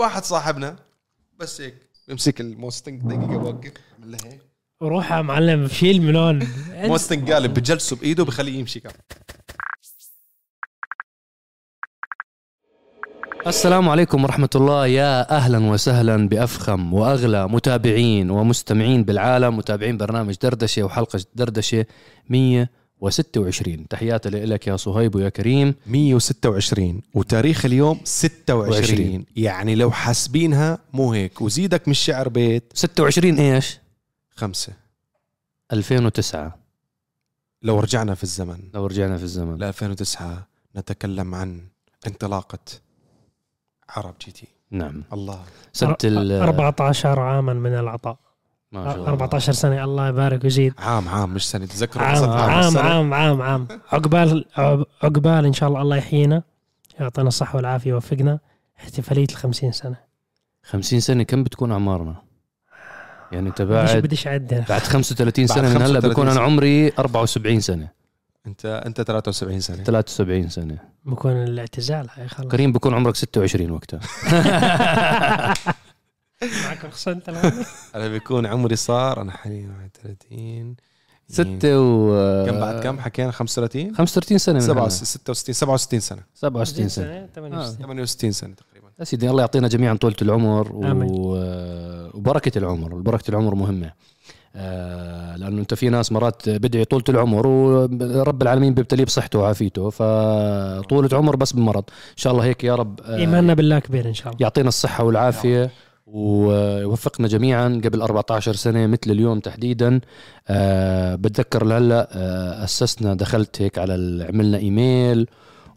واحد صاحبنا بس هيك. بمسك الموستنج دقيقة بوقف عمل له هيك. روح يا معلم شيل من هون. موستنج قالب بجلسه بإيده بخليه يمشي كمان السلام عليكم ورحمة الله. يا أهلا وسهلا بأفخم وأغلى متابعين ومستمعين بالعالم متابعين برنامج دردشة وحلقة دردشة 126 تحياتي لك يا صهيب ويا كريم. 126 وتاريخ اليوم 26 وعشرين. يعني لو حاسبينها مو هيك. وزيدك من الشعر بيت. 26 إيش؟ خمسة. 2009 لو رجعنا في الزمن. لو رجعنا في الزمن. ل 2009 نتكلم عن انطلاقة عرب جي تي. نعم. الله. سنة ال 14 عاما من العطاء. ما شاء الله. 14 سنة. الله يبارك ويزيد. عام عام مش سنة. تذكروا عام عام. السنة؟ عام عام عام. عقبال عب- عقبال إن شاء الله الله يحيينا. يعطينا الصحة والعافية ويوفقنا. احتفالية ال 50 سنة. 50 سنة. كم بتكون أعمارنا؟ يعني بديش بعد بديش اعد بعد 35 بعد سنة من هلا 35 بكون سنة. عمري 74 سنة. أنت أنت 73 سنة. 73 سنة. بكون الاعتزال هاي خلص كريم بكون عمرك 26 وقتها. معك رخصة أنت الآن؟ أنا بيكون عمري صار أنا حاليا 31 ستة و كم بعد كم؟ حكينا 35 35 سنة من 67 66 67 سنة. 67 سنة. 68 68 سنة تقريبا. يا سيدي الله يعطينا جميعا طولة العمر و... وبركة العمر. وبركة العمر مهمة. آه لأنه أنت في ناس مرات بدعي طولة العمر ورب العالمين بيبتليه بصحته وعافيته فطولة عمر بس بمرض. إن شاء الله هيك يا رب آه، إيماننا بالله كبير إن شاء الله. يعطينا الصحة والعافية. ويوفقنا جميعا قبل 14 سنة مثل اليوم تحديدا. أه بتذكر لهلأ أه أسسنا دخلت هيك على عملنا إيميل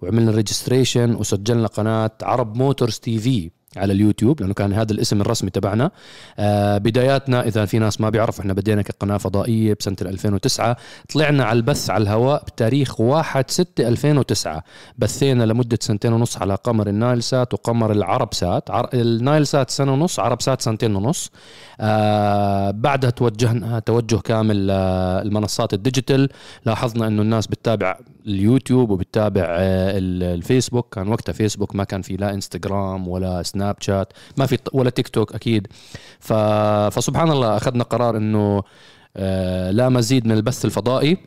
وعملنا registration وسجلنا قناة عرب موتورز تي في. على اليوتيوب لأنه كان هذا الاسم الرسمي تبعنا. آه بداياتنا إذا في ناس ما بيعرفوا إحنا بدينا كقناة فضائية بسنة 2009 طلعنا على البث على الهواء بتاريخ 1 6 2009 بثينا لمدة سنتين ونص على قمر النايل سات وقمر العرب سات عر... النايل سات سنة ونص عرب سات سنتين ونص. آه بعدها توجهنا توجه كامل آه المنصات ال digital. لاحظنا إنه الناس بتتابع اليوتيوب وبتتابع آه ال- الفيسبوك. كان وقتها فيسبوك ما كان في لا إنستغرام ولا سناب شات ما في ولا تيك توك أكيد. فسبحان الله أخذنا قرار إنه آه لا مزيد من البث الفضائي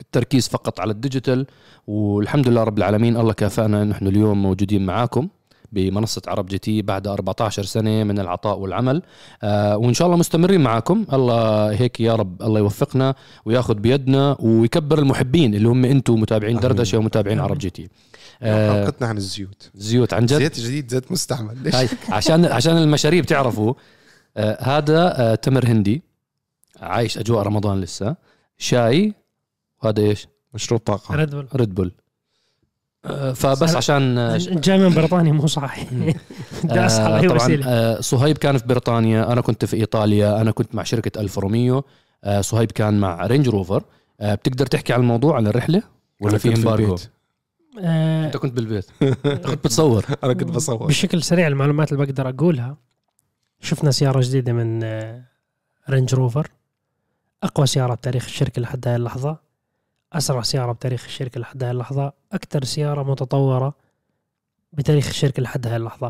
التركيز فقط على ال digital. والحمد لله رب العالمين الله كافأنا انه إحنا اليوم موجودين معاكم. بمنصة عرب جي تي بعد 14 سنة من العطاء والعمل. آه وإن شاء الله مستمرين معاكم. الله هيك يا رب الله يوفقنا وياخذ بيدنا ويكبر المحبين اللي هم أنتم متابعين. دردشة ومتابعين عرب جي تي. آه حلقتنا عن الزيوت. زيوت عن جد؟ زيت جديد زيت مستعمل. ليش هاي عشان عشان المشاريب تعرفوا. آه هذا تمر هندي. عايش أجواء رمضان لسه. شاي وهذا إيش؟ مشروب طاقة. ريد بول ريد بول فبس عشان جاي من بريطانيا مو اسحب آه أي طبعا وسيلة. آه صهيب كان في بريطانيا أنا كنت في إيطاليا أنا كنت مع شركة ألفا روميو آه صهيب كان مع رينج روفر. بتقدر تحكي عن الموضوع عن الرحلة؟ ولا في كنت embargo أنت كنت بالبيت. كنت بتصور. أنا كنت بصور. بشكل سريع المعلومات اللي بقدر أقولها. شفنا سيارة جديدة من رينج روفر. أقوى سيارة بتاريخ الشركة لحد هاي اللحظة. أسرع سيارة بتاريخ الشركة لحد هاي اللحظة أكثر سيارة متطورة بتاريخ الشركة لحد هاي اللحظة.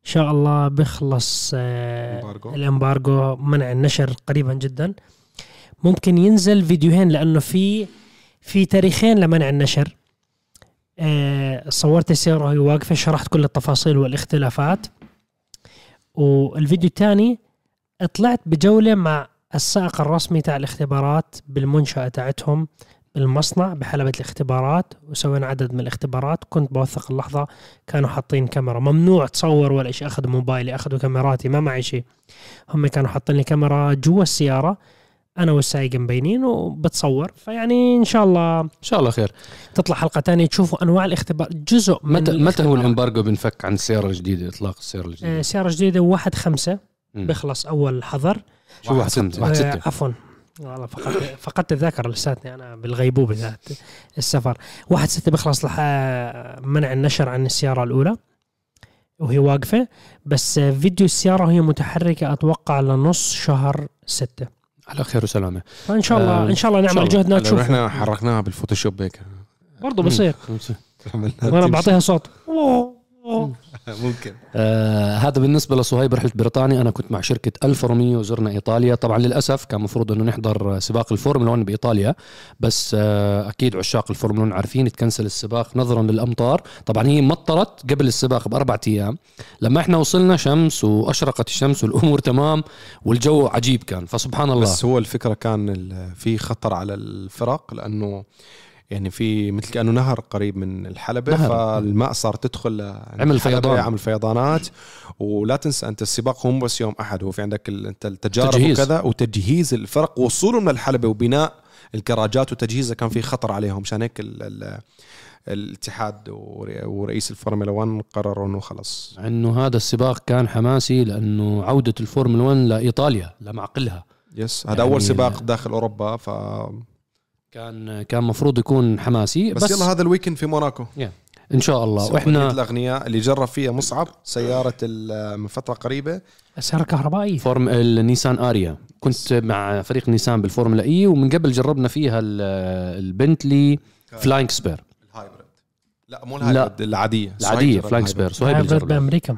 إن شاء الله بيخلص آه،. ال embargo منع النشر قريبا جدا. ممكن ينزل فيديوهين لأنه في في تاريخين لمنع النشر. آه، صورت السيارة وهي واقفة شرحت كل التفاصيل والاختلافات. والفيديو الثاني طلعت بجولة مع السائق الرسمي تاع الاختبارات بالمنشأة تاعتهم. بالمصنع بحلبة الاختبارات وسوينا عدد من الاختبارات. كنت بوثق اللحظة كانوا حاطين كاميرا. ممنوع تصور ولا شيء. أخذوا موبايلي أخذوا كاميراتي ما معي شيء. هم كانوا حاطين لي كاميرا جوا السيارة أنا والسايق مبينين وبتصور. فيعني إن شاء الله إن شاء الله خير. تطلع حلقة تانية تشوفوا أنواع الاختبار. جزء من متى متى هو. الإمبارجو بنفك عن السيارة الجديدة إطلاق السيارة الجديدة؟ سيارة جديدة واحد خمسة. مم. بيخلص أول حظر. شو واحد ستة واحد آه، ستة عفوا. والله فقدت فقدت الذاكرة لساتني أنا بالغيبوبة ذات السفر. واحد ستة بيخلص منع النشر عن السيارة الأولى وهي واقفة. بس فيديو السيارة وهي متحركة أتوقع لنص شهر ستة. على خير وسلامة. فإن شاء الله آه، إن شاء الله نعمل. جهدنا تشوف. إحنا حركناها بالفوتوشوب هيك. برضه بصير. تمشي. بعطيها صوت. ممكن. آه هذا بالنسبة لصهيب رحلة بريطانيا. أنا كنت مع شركة ألفا روميو وزرنا إيطاليا. طبعا للأسف كان المفروض إنه نحضر سباق الفورمولا 1 بإيطاليا بس آه أكيد عشاق الفورمولا 1 عارفين تكنسل السباق نظرا للأمطار. طبعا هي مطرت قبل السباق بأربع أيام. لما إحنا وصلنا شمس وأشرقت الشمس والأمور تمام والجو عجيب كان فسبحان الله. بس هو الفكرة كان في خطر على الفرق لأنه يعني في مثل كأنه نهر قريب من الحلبة نهر. فالماء صار تدخل عمل فيضان. عمل فيضانات ولا تنسى أنت السباق هو مو بس يوم أحد هو في عندك أنت التجارب تجهيز. وكذا وتجهيز الفرق ووصولهم للحلبه وبناء الكراجات وتجهيزها كان في خطر عليهم عشان هيك ال- ال- الاتحاد ور- ورئيس الفورمولا 1 قرروا إنه خلص إنه هذا السباق كان حماسي لأنه عودة الفورمولا 1 لإيطاليا لمعقلها yes هذا يعني اول سباق داخل أوروبا ف كان كان مفروض يكون حماسي بس, بس, يلا هذا ال weekend في موناكو إن شاء الله. وإحنا الأغنياء اللي جرب فيها مصعب سيارة ال- من فترة قريبة. سيارة كهربائية فورم النيسان آريا. كنت مع فريق نيسان بالفورمولا اي ومن قبل جربنا فيها ال- البنتلي فلاينج سبير ال hybrid. لا مو ال hybrid العادية. العادية ال hybrid. سبير جربها. بأمريكا.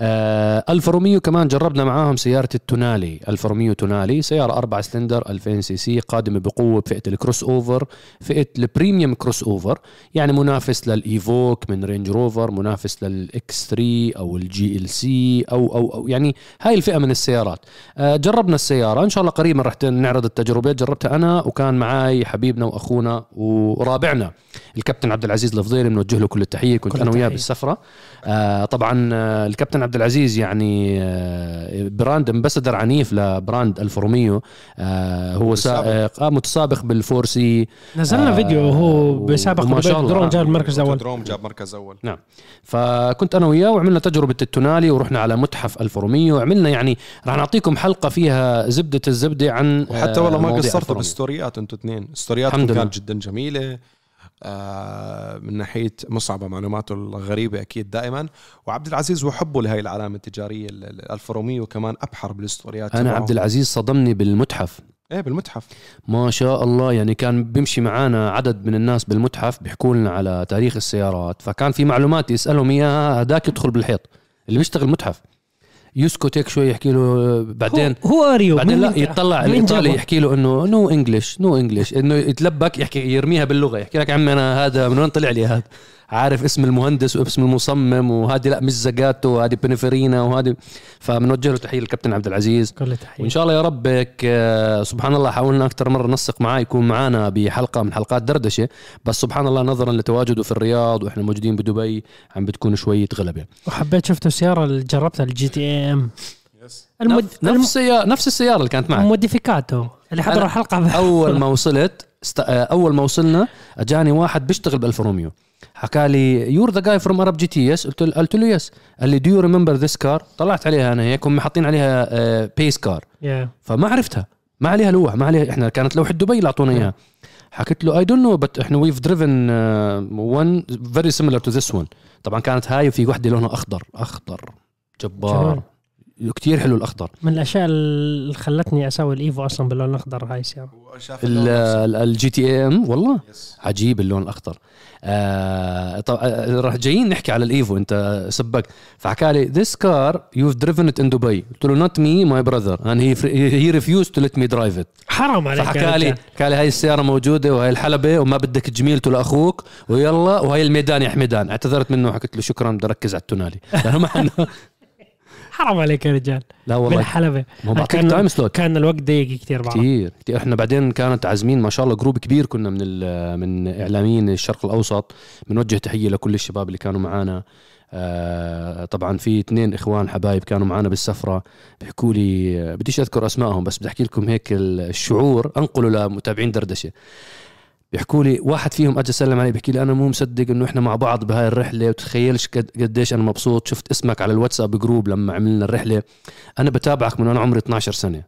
الفا روميو كمان جربنا معاهم سيارة التونالي. الفا روميو تونالي سيارة 4 سلندر 2000 cc قادمة بقوة بفئة ال crossover فئة ال premium crossover. يعني منافس للإيفوك من رينج روفر منافس للإكس 3 أو الجي إل سي أو أو أو يعني هاي الفئة من السيارات. آه جربنا السيارة. إن شاء الله قريبا رح نعرض التجربة. جربتها أنا وكان معاي حبيبنا وأخونا ورابعنا. الكابتن عبد العزيز الفضيلي بنوجه له كل التحية. كنت كل أنا وياه. بالسفرة. آه طبعا آه الكابتن عبد العزيز يعني آه brand ambassador عنيف ل brand الفا روميو آه هو متسابق. سائق آه متسابق بالفورسي نزلنا آه، فيديو وهو و- بسابق وما شاء الله. دروم جاب المركز الأول دروم جاب مركز أول فكنت أنا وياه وعملنا تجربة التونالي ورحنا على متحف الفا روميو وعملنا يعني راح نعطيكم حلقة فيها زبدة الزبدة عن وحتى والله ما قصرتوا. بالستوريات أنتم اثنين ستورياتكم. كانت جدا جميلة من ناحية مصعبة معلوماته الغريبة أكيد دائما. وعبد العزيز وحبه لهي العلامة التجارية ال- ال- الالفا روميو كمان أبحر بالستوريات أنا. عبد العزيز صدمني بالمتحف. إيه بالمتحف. ما شاء الله يعني كان بيمشي معانا عدد من الناس بالمتحف بيحكوا لنا على تاريخ السيارات. فكان في معلومات يسألهم إياها هداك يدخل بالحيط اللي بيشتغل متحف. يسكت هيك شوي يحكي له بعدين هو, اريو بعدين لا؟ يطلع الإيطالي؟ يحكي له إنه no English no English إنه يتلبك يحكي يرميها باللغة يحكي لك عمي أنا هذا من وين طلع لي هذا عارف اسم المهندس واسم المصمم وهذه لا مش زاغاتو وهذه بينينفارينا وهذه. فبنوجه له تحية للكابتن عبد العزيز. كل تحية. وإن شاء الله يا رب هيك آه، سبحان الله حاولنا أكثر مرة ننسق معاه يكون معنا بحلقة من حلقات دردشة. بس سبحان الله نظرا لتواجده في الرياض وإحنا موجودين بدبي عم بتكون شوية غلبة. وحبيت شفت السيارة اللي جربتها ال GTAm؟ المد... نفس السياره نفس السيارة اللي كانت معك. ال modificato اللي حضروا أنا الحلقة. أول ما وصلت است... آه، أول ما وصلنا أجاني واحد بيشتغل بالفا روميو. حكى لي you're the guy from عرب جي تي yes قلت له قلت له yes قال لي do you remember this car طلعت عليها أنا هيك هم حاطين عليها pace car يا فما عرفتها. ما عليها لوح ما عليها إحنا كانت لوحة دبي اللي أعطونا إياها. حكيت له I don't know but إحنا we've driven one very similar to this one طبعا كانت هاي وفي وحدة لونها أخضر. أخضر. جبار. كتير حلو الأخضر. من الأشياء اللي خلتني أسوي الإيفويا أصلا باللون الأخضر هاي السياره. ال GTAm؟ والله yes. عجيب اللون الأخضر. آه طب آه، راح جايين نحكي على الإيفويا أنت سبك. فحكى لي this car you driven it in دبي قلت له not me my brother and he he refused to let me drive it حرام عليك فحكى لي. حكى لي هاي السيارة موجودة وهي الحلبة وما بدك جميلته لأخوك ويلا وهي الميدان يا حميدان. اعتذرت منه حكيت له شكرا بدي أركز على التونالي. لأنه ما حرام عليك يا رجال. لا والله. بالحلبة. ما هو كان- time slot كان الوقت ضيق كثير بعرف كثير كثير إحنا بعدين كانت عازمين ما شاء الله group كبير كنا من من إعلاميين الشرق الأوسط. بنوجه تحية لكل الشباب اللي كانوا معنا آه طبعا في اثنين إخوان حبايب كانوا معنا بالسفرة. بيحكوا لي بديش أذكر أسمائهم بس بدي أحكي لكم هيك ال- الشعور. انقله لمتابعين دردشة. بيحكوا لي واحد فيهم أجى سلم علي بيحكي لي أنا مو مصدق إنه إحنا مع بعض بهاي الرحلة وتخيلش قد قديش أنا مبسوط. شفت اسمك على الواتساب جروب لما عملنا الرحلة. أنا بتابعك من وأنا عمري 12 سنة.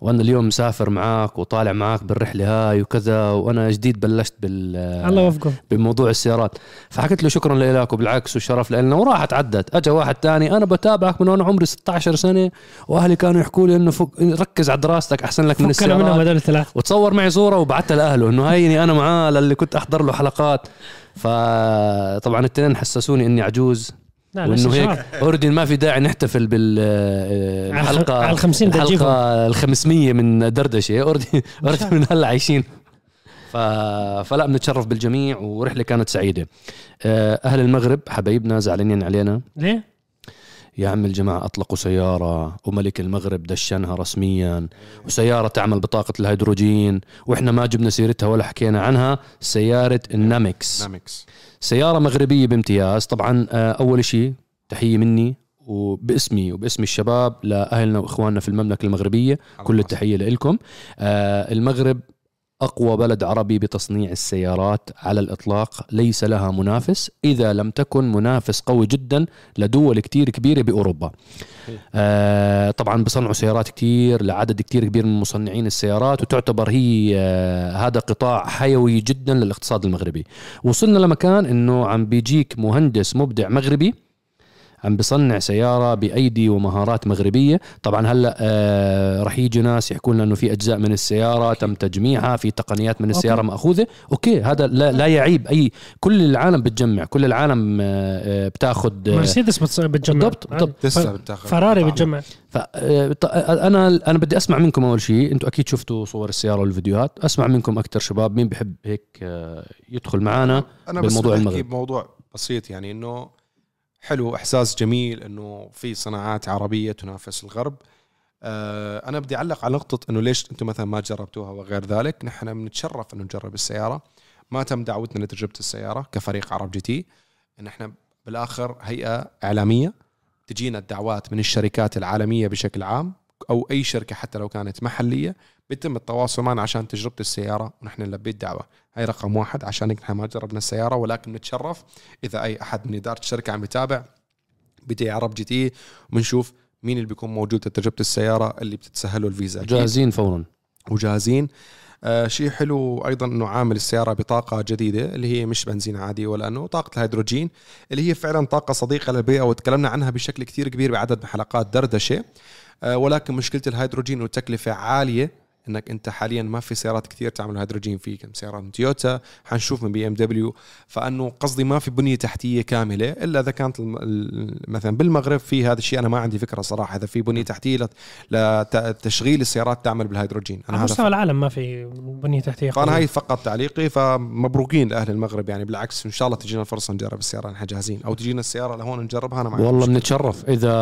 وأنا اليوم مسافر معاك وطالع معاك بالرحلة هاي وكذا وأنا جديد بلشت بال الله يوفقه. بموضوع السيارات. فحكيت له شكرا لك وبالعكس والشرف لنا وراحت عدت اجى واحد تاني أنا بتابعك من وأنا عمري 16 سنة وأهلي كانوا يحكوا لي إنه فك... ركز على دراستك أحسن لك من فكنا منهم السيارات هذول الثلاث وتصور معي صورة وبعتها لأهله إنه هيني أنا معاه للي كنت أحضر له حلقات. فطبعا الاثنين حسسوني إني عجوز. وإنه. هيك already ما في داعي نحتفل بالحلقة على ال 50 بدها تجيبهم. الحلقة ال 500 من دردشة. already already من هلا عايشين. ف... فلا بنتشرف بالجميع ورحلة كانت سعيدة. آه، أهل المغرب حبايبنا زعلانين علينا. ليه؟ يا عم الجماعة أطلقوا سيارة وملك المغرب دشنها رسميا. وسيارة تعمل بطاقة الهيدروجين وإحنا ما جبنا سيرتها ولا حكينا عنها سيارة النامكس. نامكس. سيارة مغربية بامتياز. طبعا آه، أول شيء تحية مني وباسمي وباسم الشباب لأهلنا وإخواننا في المملكة المغربية. كل التحية لكم المغرب أقوى بلد عربي بتصنيع السيارات على الإطلاق ليس لها منافس. إذا لم تكن منافس قوي جدا لدول كتير كبيرة بأوروبا. آه طبعا بصنعوا سيارات كتير لعدد كتير كبير من مصنعين السيارات وتعتبر هي آه هذا قطاع حيوي جدا للاقتصاد المغربي. وصلنا لمكان إنه عم بيجيك مهندس مبدع مغربي. عم بصنع سيارة بأيدي ومهارات مغربية. طبعا هلأ آه رح يجي ناس يحكوا لنا أنه في أجزاء من السيارة تم تجميعها في تقنيات من السيارة okay. مأخوذة. okay هذا لا, لا يعيب. أي كل العالم بتجمع كل العالم آه آه، بتاخد آه، مرسيدس بتجمع. بالضبط، عادي. بالضبط. لسه بتاخذ فراري بتجمع. ف آه، أنا أنا بدي أسمع منكم أول شيء أنتم أكيد شفتوا صور السيارة والفيديوهات. أسمع منكم أكثر شباب. مين بحب هيك آه، يدخل معنا أنا بالموضوع. المغرب بموضوع بسيط يعني إنه حلو إحساس جميل إنه في صناعات عربية تنافس الغرب. آه أنا بدي أعلق على نقطة إنه ليش أنتم مثلا ما جربتوها وغير ذلك. نحن بنتشرف إنه نجرب السيارة. ما تم دعوتنا لتجربة السيارة كفريق عرب جي تي. نحن بالآخر هيئة إعلامية. تجينا الدعوات من الشركات العالمية بشكل عام أو أي شركة حتى لو كانت محلية. بيتم التواصل معنا عشان تجربة السيارة ونحن نلبي الدعوه هاي رقم واحد عشان نحن ما جربنا السيارة ولكن نتشرف. إذا أي أحد من إدارة الشركة عم يتابع بدنا عرب جي تي وبنشوف مين اللي بيكون موجود لتجربه السيارة اللي بتتسهله الفيزا. أكيد. جاهزين فورا. وجاهزين. آه شيء حلو أيضا إنه عامل السيارة بطاقة جديدة اللي هي مش بنزين عادي ولا إنه طاقة الهيدروجين اللي هي فعلا طاقة صديقة للبيئة وتكلمنا عنها بشكل كثير كبير بعدد من حلقات دردشة. آه ولكن مشكلة الهيدروجين وتكلفه عالية إنك أنت حاليا ما في سيارات كثير تعمل هيدروجين في كم سيارات من تويوتا حنشوف من بي إم دبليو. فأنه قصدي ما في بنية تحتية كاملة إلا إذا كانت مثلا بالمغرب في هذا الشيء أنا ما عندي فكرة صراحة. إذا في بنية تحتية لت- لتشغيل السيارات تعمل بالهيدروجين. على أنا هذا مستوى العالم ما في بنية تحتية فأنا. هاي فقط تعليقي. فمبروكين لأهل المغرب يعني بالعكس إن شاء الله تجينا الفرصة نجرب السيارة نحن جاهزين. أو تجينا السيارة لهون نجربها أنا ما عندي والله. بنتشرف. إذا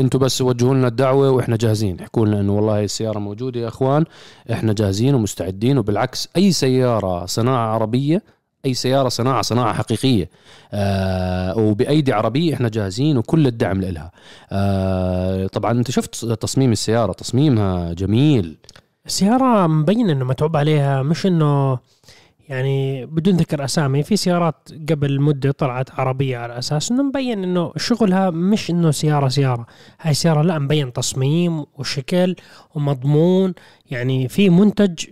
أنتم بس وجهوا لنا الدعوة وإحنا جاهزين احكوا لنا إنه والله هي السيارة موجودة يا إخوان. إحنا جاهزين ومستعدين وبالعكس أي سيارة صناعة عربية أي سيارة صناعة صناعة حقيقية آه وبأيدي عربية إحنا جاهزين وكل الدعم لها. آه طبعا أنت شفت تصميم السيارة تصميمها جميل. السيارة مبين إنه متعوب عليها مش إنه يعني بدون ذكر أسامي في سيارات قبل مدة طلعت عربية على أساس إنه مبين إنه شغلها مش إنه سيارة سيارة. هاي سيارة لا مبين تصميم وشكل ومضمون. يعني في منتج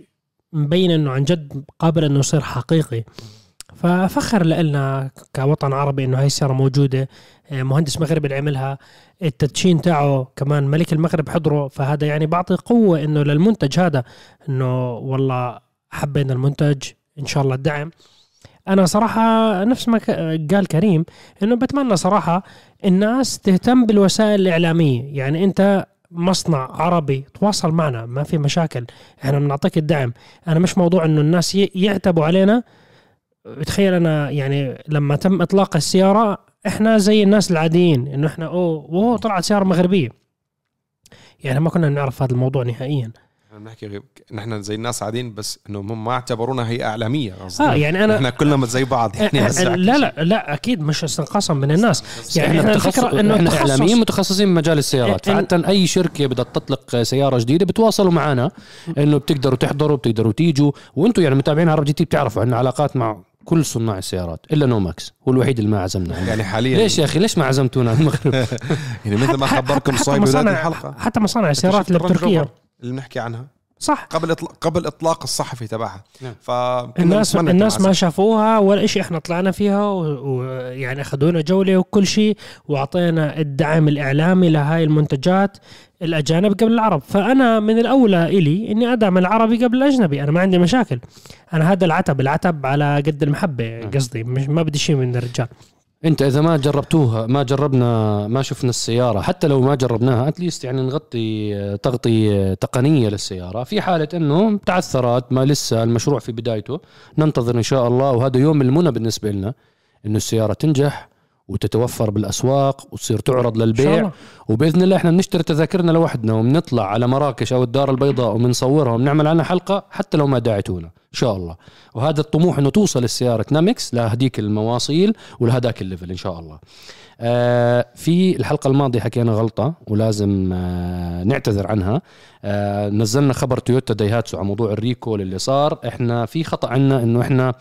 مبين إنه عن جد قابل إنه يصير حقيقي. ففخر لنا كوطن عربي إنه هاي السيارة موجودة. آه، مهندس مغربي اللي عملها. التدشين تاعه كمان ملك المغرب حضره. فهذا يعني بعطي قوة إنه للمنتج هذا إنه والله حبينا المنتج. إن شاء الله الدعم. أنا صراحة نفس ما قال كريم إنه بتمنى صراحة الناس تهتم بالوسائل الإعلامية. يعني أنت مصنع عربي تواصل معنا ما في مشاكل. إحنا بنعطيك الدعم. أنا مش موضوع إنه الناس يعتبوا علينا. تخيل أنا يعني لما تم إطلاق السيارة إحنا زي الناس العاديين إنه إحنا أوه طلعت سيارة مغربية. يعني ما كنا نعرف هذا الموضوع نهائيا. إحنا بنحكي غير- نحن زي الناس عاديين بس إنه هم ما اعتبرونا هيئه إعلامية. قصدي آه يعني انا إحنا كلنا زي بعض يعني هسه آه، لا لا لا أكيد مش استنقاصا من الناس. يعني إحنا الفكرة إنه إحنا إعلاميين متخصصين بمجال السيارات. فحتى أي شركة بدها تطلق سيارة جديدة بتواصلوا معنا إنه بتقدروا تحضروا بتقدروا تيجوا. وأنتم يعني متابعين عرب جي تي بتعرفوا عندنا علاقات مع كل صناع السيارات إلا نامكس هو الوحيد اللي ما عزمنا. يعني حاليا ليش يا أخي؟ ليش ما عزمتونا على المغرب؟ يعني مثل ما حتى- خبركم صايب حتى بدايه مصانع- الحلقة. حتى مصانع السيارات التركيه روفر؟ اللي بنحكي عنها. صح. قبل إطلاق قبل إطلاق الصحفي تبعها. نعم. الناس الناس ما. شافوها ولا شيء إحنا طلعنا فيها ويعني أخذونا جولة وكل شيء وأعطينا الدعم الإعلامي لهاي المنتجات الأجانب قبل العرب. فأنا من الأولى إلي إني أدعم العربي قبل الأجنبي. أنا ما عندي مشاكل. أنا هذا العتب العتب على قد المحبة نعم. قصدي مش ما بدي شيء من الرجال. انت اذا ما جربتوها ما جربنا ما شفنا السيارة حتى لو ما جربناها اتليست يعني نغطي آه، تغطيه تقنية للسيارة. في حالة انه تعثرت ما لسه المشروع في بدايته. ننتظر إن شاء الله وهذا يوم المنى بالنسبة لنا إنه السيارة تنجح وتتوفر بالأسواق وتصير تعرض للبيع. الله. وبإذن الله إحنا بنشتري تذاكرنا لوحدنا وبنطلع على مراكش أو الدار البيضاء وبنصورها وبنعمل عنها حلقة حتى لو ما دعيتونا ان شاء الله. وهذا الطموح إنه توصل السياره نامكس لهديك المواصيل ولهداك ال level إن شاء الله. آه في الحلقة الماضية حكينا غلطة ولازم آه نعتذر عنها. آه نزلنا خبر تويوتا دايهاتسو على موضوع ال recall اللي صار. إحنا في خطأ عندنا إنه إحنا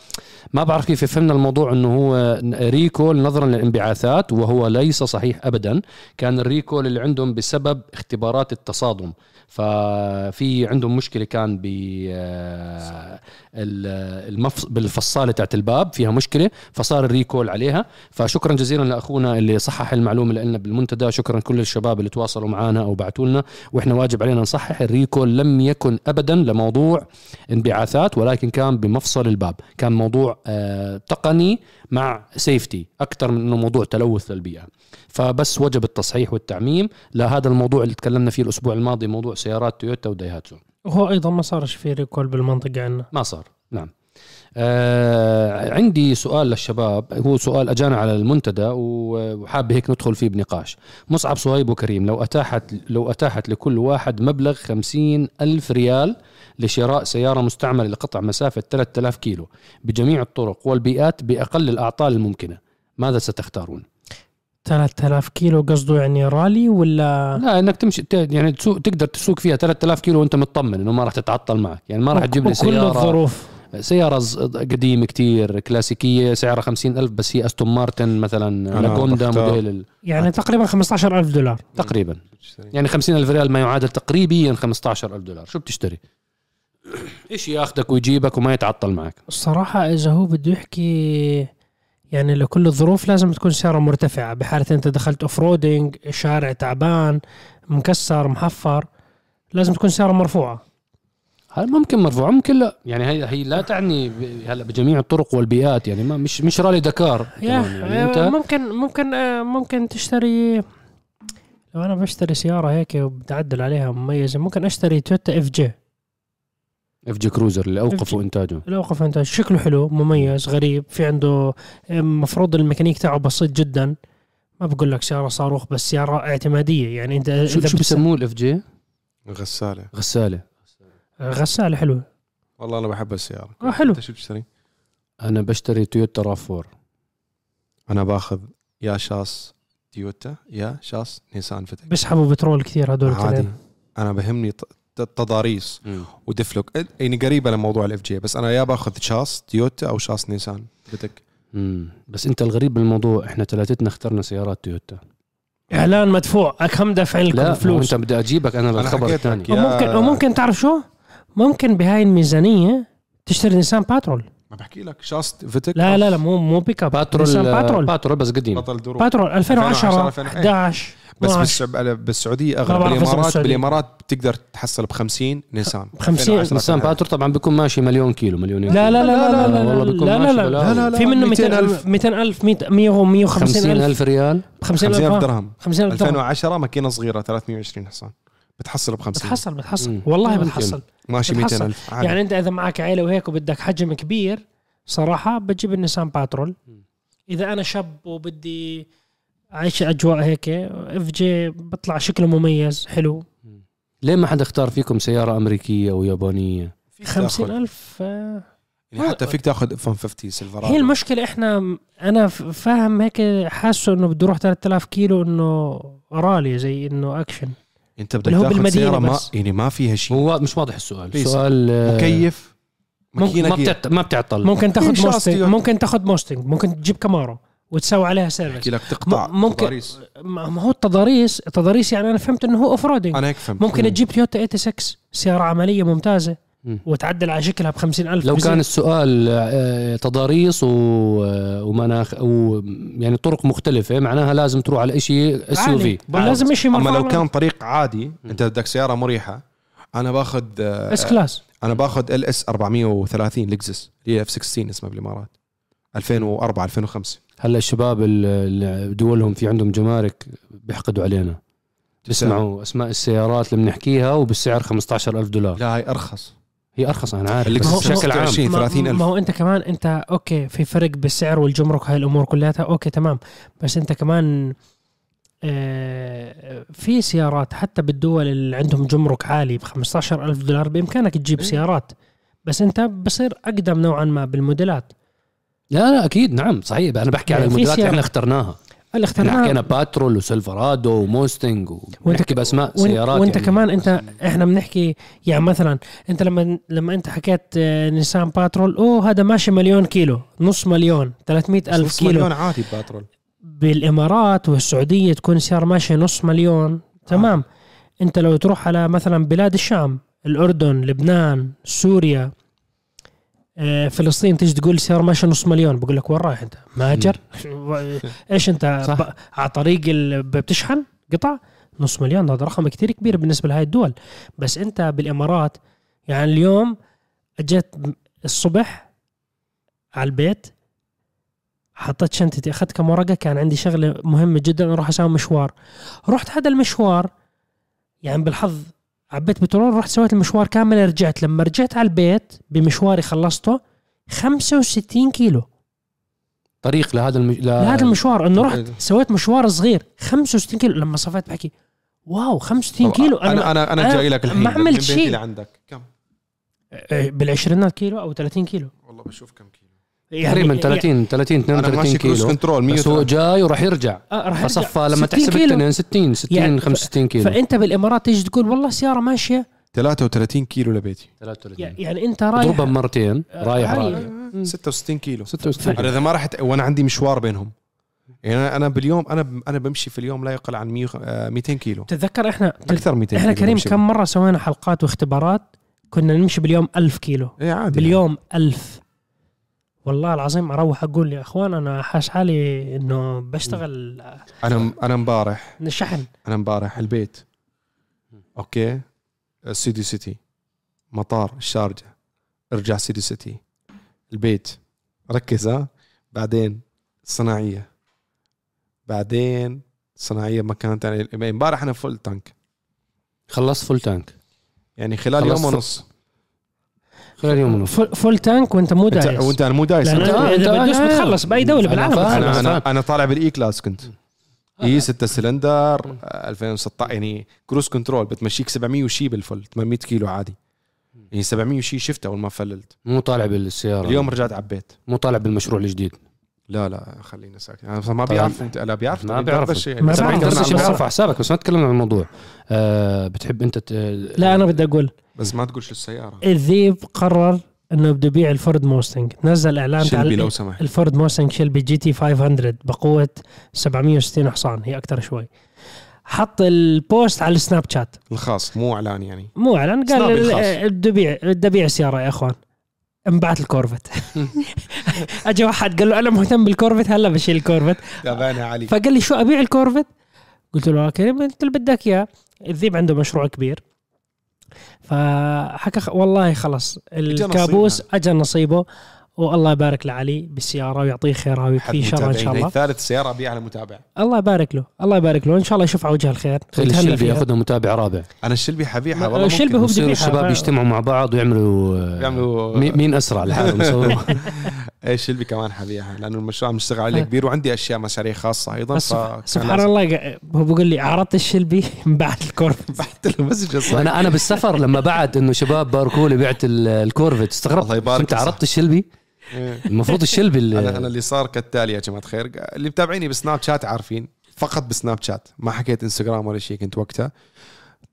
ما بعرف كيف فهمنا الموضوع إنه هو recall نظرا للانبعاثات وهو ليس صحيح ابدا. كان ال recall اللي عندهم بسبب اختبارات التصادم. ففي عندهم مشكلة كان ب آه، ال- المفص... بالفصالة تاعت الباب فيها مشكلة فصار ال recall عليها. فشكرا جزيلا لأخونا اللي صحح المعلومة لنا بالمنتدى. شكرا كل الشباب اللي تواصلوا معنا أو بعثوا لنا. وإحنا واجب علينا نصحح ال recall. لم يكن ابدا لموضوع انبعاثات ولكن كان بمفصل الباب. كان موضوع آه تقني مع safety أكثر من إنه موضوع تلوث للبيئة. فبس وجب التصحيح والتعميم. لهذا الموضوع اللي تكلمنا فيه الأسبوع الماضي موضوع سيارات تويوتا ودايهاتسو وهو أيضا ما صارش في recall بالمنطقة عندنا. ما صار. نعم. آه عندي سؤال للشباب. هو سؤال أجانا على المنتدى وحاب هيك ندخل فيه بنقاش. مصعب صهيب وكريم لو اتاحت لو أتاحت لكل واحد مبلغ خمسين ألف ريال لشراء سيارة مستعملة لقطع مسافة 3000 كيلو بجميع الطرق والبيئات بأقل الأعطال الممكنة ماذا ستختارون؟ 3000 كيلو قصده يعني رالي ولا؟ لا إنك تمشي يعني تسوق تقدر تسوق فيها 3000 كيلو وأنت مطمن إنه ما راح تتعطل معك. يعني ما راح تجيب لي وكل سيارة. الظروف. سيارة ز- قديمة كتير كلاسيكية سعرها خمسين ألف بس هي أستون مارتن مثلا بختار- موديل ال- يعني تقريبا 15000 دولار. تقريبا. يعني خمسين ألف ريال ما يعادل تقريبيا 15 ألف دولار. شو بتشتري؟ إيش ياخدك ويجيبك وما يتعطل معك. الصراحة إذا هو بده يحكي يعني لكل الظروف لازم تكون سيارة مرتفعة. بحالة أنت دخلت off-roading شارع تعبان مكسر محفر لازم تكون سيارة مرفوعة. هل ممكن مرفوع؟ ممكن لا. يعني هي هي لا تعني هلا بجميع الطرق والبيئات يعني ما مش مش رالي دكار يعني آه، أنت ممكن ممكن آه، ممكن تشتري لو أنا بشتري سيارة هيك وبتعدل عليها مميزة ممكن أشتري تويوتا FJ. FJ كروزر اللي اوقفوا. إنتاجه. الأوقف أنت شكله حلو مميز غريب في عنده مفروض الميكانيك تاعه بسيط جدا. ما بقول لك سيارة صاروخ بس سيارة اعتمادية يعني أنت شو شو بسموه ال FJ؟ غسالة. غسالة. غسالة حلوة. والله أنا بحب السيارة. آه، حلو. أنت شو بتشتري؟ أنا بشتري تويوتا RAV4. أنا باخذ يا شاص تويوتا يا شاص نيسان فتك. بيسحبوا بترول كثير هدول عادي. أنا بهمني ت- ت- تضاريس و diff lock. يعني قريبة لموضوع ال FJ بس أنا يا باخذ شاص تويوتا أو شاص نيسان فتك. مم. بس أنت الغريب بالموضوع إحنا ثلاثتنا اخترنا سيارات تويوتا. إعلان مدفوع. كم دافعين لكم لا فلوس أنت بدي أجيبك أنا أنا للخبر الثاني. وممكن وممكن تعرف شو؟ ممكن بهاي الميزانية تشتري نيسان باترول ما بحكي لك شاص فتك لا لا لا مو مو بيك اب باترول نيسان باترول باترول بس قديم بطل دروب باترول 2010 2010 11 بس 12. بالسع- بالسعوديه ما اغلى بالامارات. بالامارات بتقدر تحصل ب 50 نيسان ب 50 2010 نيسان باترول طبعا بيكون ماشي مليون كيلو مليون لا لا لا لا لا والله لا بيكون لا ماشي لا. لا لا في منه 200,000. 200000 200000 100 150 50 ألف ألف ريال 50 50000 ألف درهم 50 ألف درهم 2010 ماكينه صغيره 320 حصان بتحصل ب 50 بتحصل بتحصل. مم. والله ممكن. بتحصل. ماشي بتحصل. 200000 عادي. يعني أنت إذا معك عيلة وهيك وبدك حجم كبير صراحة بتجيب النيسان باترول. إذا أنا شاب وبدي أعيش أجواء هيك FJ بطلع شكله مميز حلو. ليه ما حد اختار فيكم أمريكية أو يابانية؟ فيك تاخذ- 50000 آه، يعني حتى فيك تاخذ F-150 سيلفرادو هي المشكلة إحنا أنا فاهم هيك حاسه إنه بده يروح 3000 كيلو إنه رالي زي إنه أكشن. انت بدك تاخذ سيارة ما. يعني ما فيها شيء هو مش واضح السؤال بيس. سؤال آه، مكيف ممكن ماكينة ما, كيف بتعت... ما بتعطل ممكن تاخذ موستنج. ممكن تاخذ موستنج ممكن تجيب كامارو وتسوي عليها service أحكي لك تقطع ممكن- تضاريس. ما هو التضاريس التضاريس يعني أنا فهمت إنه هو off-roading أنا هيك فهمت ممكن تجيب تويوتا 86 سيارة عملية ممتازة مم. وتعدل على شكلها ب 50000 لو. كان السؤال آه، تضاريس و... آه، ومناخ و يعني طرق مختلفة معناها لازم تروح على شيء SUV لازم شيء أما لو كان طريق عادي أنت بدك سيارة مريحة أنا باخذ آه، S-Class أنا باخذ LS 430 لكزس اللي هي F-16 اسمها بالإمارات. 2004 2005 هلا الشباب اللي دولهم في عندهم جمارك بيحقدوا علينا. بيسمعوا أسماء السيارات اللي بنحكيها وبالسعر 15000 دولار. لا هي أرخص. هي أرخص أنا عارف اللي بس بشكل عام. 26 ما, 30,000. ما هو أنت كمان أنت okay في فرق بالسعر والجمرك هاي الأمور كلها okay تمام. بس أنت كمان آه، في سيارات حتى بالدول اللي عندهم جمرك عالي ب 15000 دولار بإمكانك تجيب إيه. سيارات. بس أنت بصير أقدم نوعا ما بالموديلات. لا لا أكيد نعم صحيح. أنا بحكي على يعني في الموديلات اللي إحنا اخترناها. إحنا الاختيار حكينا باترول وسيلفرادو وموستنج وبنحكي بأسماء سيارات وإنت يعني. كمان انت إحنا بنحكي يعني مثلا أنت لما لما أنت حكيت آه، نيسان باترول أوه هذا ماشي مليون كيلو نص مليون 300 ألف نص كيلو. مليون عادي باترول. بالإمارات والسعودية تكون سياره ماشيه نص مليون. تمام. أنت لو تروح على مثلا بلاد الشام الأردن لبنان سوريا آه، فلسطين تيجي تقول سيارة ماشية نص مليون بقول لك وين رايح أنت؟ مهاجر؟ إيش أنت صح. على طريق بتشحن قطع؟ نص مليون هذا رقم كتير كبير بالنسبة لهاي الدول. بس أنت بالإمارات يعني اليوم اجيت الصبح على البيت حطيت شنطتي أخذت كم ورقة كان عندي شغلة مهمة جدا أروح أسوي مشوار. رحت هذا المشوار يعني بالحظ عبيت بترول رحت سويت المشوار كامل رجعت. لما رجعت على البيت بمشواري خلصته 65 كيلو. طريق لهذا المج... لهذا المشوار إنه رحت إيه. سويت مشوار صغير 65 كيلو. لما صفيت بحكي wow 65 كيلو. أنا أنا أنا أنا جاي لك الحين. ما عملت شيء. لعندك. كم؟ آه، بالعشرينات كيلو أو 30 كيلو. والله بشوف كم كيلو. تقريبا 30 30 أنا 32 ماشي كروز كيلو. control بس هو 100 جاي وراح يرجع. آه، راح فصفى لما 60 تحسب. التنين 60 60 يعني ف- 65 كيلو. فأنت بالإمارات تيجي تقول؟ والله سياره ماشية. 33 كيلو لبيتي. 33 يعني أنت رايح اضربها مرتين رايح هاي. راجع مم. 66 كيلو. 66 أنا إذا ما رحت وأنا عندي مشوار بينهم. يعني أنا أنا باليوم أنا أنا بمشي في اليوم لا يقل عن 100 آه، 200 كيلو. تتذكر إحنا أكثر 200 إحنا كريم. كم مرة سوينا حلقات واختبارات؟ كنا نمشي باليوم ألف كيلو. إيه عادي. باليوم ألف. والله العظيم أروح أقول يا اخوان أنا حاس حالي إنه بشتغل أنا أنا امبارح شحن أنا امبارح البيت. أوكي؟ سيدي سيتي. مطار الشارجة. ارجع سيدي سيتي. البيت. ركز ها؟ بعدين صناعية. بعدين صناعية مكان ثاني امبارح أنا full tank خلصت full tank يعني خلال يوم ونص. خلال يوم ونص full, full tank وانت مو انت دايس. وانت أنا مو دايس. آه، إذا آه، بتخلص بأي دولة أنا بالعالم. أنا أنا أنا طالع بالإي كلاس كنت. إي 6 سلندر آه، 2016 يعني cruise control بتمشيك 700 وشي بال full 800 كيلو عادي. يعني 700 وشي شفته أول ما فللت. مو طالع بالسيارة. اليوم رجعت عبيت. مو طالع بالمشروع الجديد. لا لا خلينا ساكت. أنا ما طيب. بيعرف أنت لا بيعرف؟ ما أنت بيعرف. الشيء. ما بس بس شيء على- حسابك بس ما تكلمنا عن الموضوع. أه بتحب أنت ت... لا أنا بدي أقول. بس ما تقولش السيارة. الذيب قرر إنه بده يبيع الفورد موستنج. نزل إعلان شلبي على لو سمحت. الفورد موستنج شيلبي GT 500 بقوة 760 حصان. هي أكثر شوي. حط ال post على السناب شات. الخاص مو إعلان يعني. مو إعلان قال. ال- بدي ابيع بدي ابيع سيارة يا إخوان. انبعت الكورفت اجى واحد قال له أنا مهتم بالكورفت هلا بشيل الكورفت تابعنا علي. فقال لي شو أبيع الكورفت قلت له أوكي أنت اللي بدك إياه. الذيب عنده مشروع كبير. فحكى والله خلص الكابوس. اجى نصيبه. والله يبارك لعلي بالسيارة ويعطيه خيرها ويكفيه شرها إن شاء الله ثالث سيارة أبيع على متابع الله يبارك له الله يبارك له إن شاء الله يشوف على وجه الخير خلي الشلبي. ياخذها متابع رابع أنا الشلبي حبيعها ما- والله الشلبي. هو بده الشباب يجتمعوا مع بعض ويعملوا بيعملوا مين أسرع لحالهم إيه الشلبي كمان حبيعها لأنه المشروع عم نشتغل عليه آه. كبير وعندي أشياء مشاريع خاصة أيضا سبحان. الله هو بيقول لي عرضت الشلبي بعد الكورفت بعت له message صح. أنا أنا بالسفر لما بعد إنه شباب باركوا لي بعت ال- الكورفت استغربت الله يبارك انت. عرضت الشلبي إيه. المفروض الشلبي أنا اللي أنا اللي صار كالتالي يا جماعة الخير اللي متابعيني بسناب شات عارفين فقط بسناب شات. ما حكيت إنستغرام ولا شيء كنت وقتها.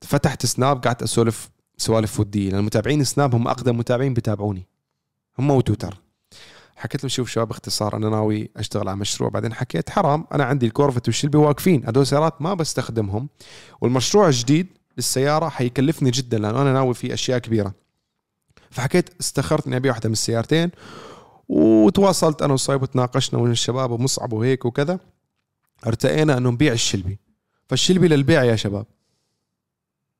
فتحت سناب قعدت أسولف سوالف ودية. لأن متابعين سناب هم أقدم متابعين بتابعوني هم وتويتر حكيت لهم شوف شباب باختصار أنا ناوي أشتغل على مشروع. بعدين حكيت حرام أنا عندي الكورفت والشلبي واقفين هدول سيارات ما بستخدمهم. والمشروع الجديد للسيارة حيكلفني جدا لأنه أنا ناوي فيه أشياء كبيرة. فحكيت استخرت اني أبيع واحدة من السيارتين. وتواصلت أنا وصايب وتناقشنا والشباب ومصعب وهيك وكذا ارتئينا أنه نبيع الشلبي. فالشلبي للبيع يا شباب.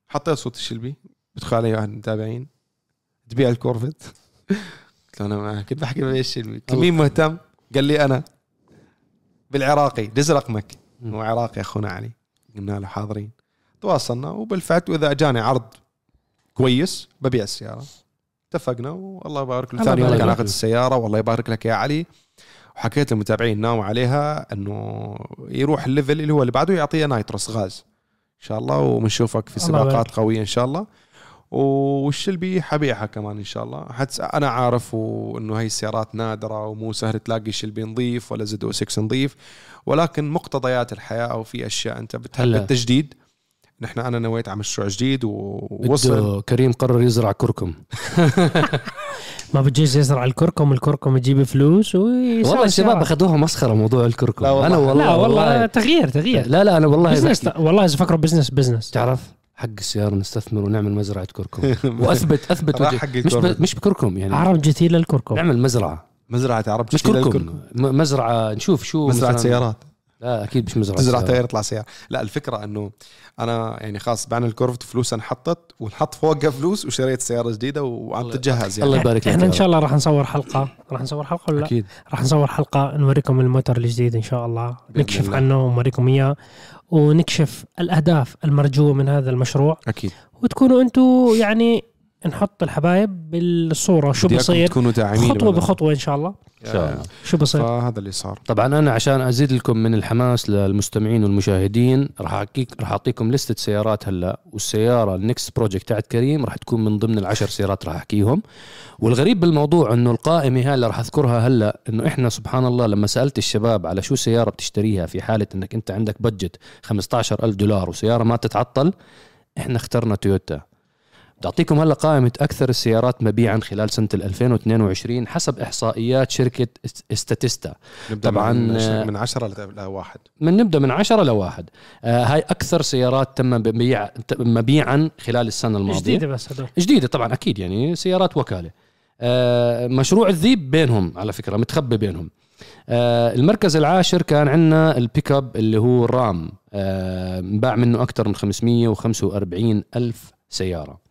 حطيت صوت الشلبي بدخل علي واحد من المتابعين تبيع الكورفت قلت له أنا كنت بحكي ببيع الشلبي. مين مهتم؟ قال لي أنا. بالعراقي دز رقمك. هو عراقي أخونا علي. قلنا له حاضرين. تواصلنا وبالفعل واذا اجاني عرض كويس ببيع السيارة. اتفقنا والله يبارك له ثاني يوم يبارك كان. آخذ السيارة والله يبارك لك يا علي. وحكيت للمتابعين ناوي عليها إنه يروح ال level اللي هو اللي بعده يعطيه nitrous غاز. إن شاء الله وبنشوفك في سباقات. قوية إن شاء الله. والشلبي حبيعها كمان إن شاء الله. حتى أنا عارف إنه هي السيارات نادرة ومو سهل تلاقي شلبي نظيف ولا Z06 نظيف ولكن مقتضيات الحياة أو في أشياء أنت بتحب. التجديد. نحن أنا نويت على مشروع جديد ووصل. كريم قرر يزرع كركم. ما بتجيز يزرع الكركم الكركم تجيب فلوس ويسوي والله الشباب. اخذوها مسخرة موضوع الكركم. لا والله. أنا والله لا والله تغيير تغيير. لا لا أنا والله business. والله إذا فكروا business business تعرف حق السيارة نستثمر ونعمل مزرعة كركم. واثبت أثبت راح وجه. حق مش. ب... مش بكركم يعني. عرب جتي للكركم. نعمل مزرعة. مزرعة عرب مش كركم. للكركم. مزرعة نشوف شو مزرعة سيارات. لا أكيد مش مزرعة تزرع. تاير يطلع سيارة لا الفكرة إنه أنا يعني خلاص بعنا الكورفت فلوس انحطت ونحط فوقها فلوس وشريت سيارة جديدة وعم الله- تتجهز الله يعني يبارك لك إحنا إن. شاء الله راح نصور حلقة راح نصور حلقة ولا لا؟ أكيد راح نصور حلقة نوريكم الموتور الجديد إن شاء الله نكشف الله. عنه ونوريكم إياه ونكشف الأهداف المرجوة من هذا المشروع أكيد وتكونوا أنتم يعني نحط الحبايب بالصورة شو داعمين خطوة. بخطوة إن شاء الله إن شاء الله. شو بصير؟ فهذا اللي صار. طبعا أنا عشان أزيد لكم من الحماس للمستمعين والمشاهدين راح احكيك راح أعطيكم لستة سيارات هلا والسيارة ال next project تاعت كريم راح تكون من ضمن العشر سيارات راح أحكيهم. والغريب بالموضوع إنه القائمة هاي اللي راح أذكرها هلا إنه إحنا سبحان الله لما سألت الشباب على شو سيارة بتشتريها في حالة إنك أنت عندك budget 15000 دولار وسيارة ما تتعطل إحنا اخترنا تويوتا بدي اعطيكم هلا قائمة أكثر السيارات مبيعا خلال سنة 2022 حسب إحصائيات شركة إستاتيستا. نبدأ طبعاً، من آه، من 10 ل- لواحد. من نبدأ من عشرة لواحد. آه هاي أكثر سيارات تم مبيع مبيعا خلال السنة الماضية. جديدة بس هدول. جديدة طبعا أكيد يعني سيارات وكالة. آه مشروع الذيب بينهم على فكرة متخبي بينهم. آه المركز العاشر كان عندنا البيك اب اللي هو الرام آه انباع منه أكثر من 545 ألف سيارة.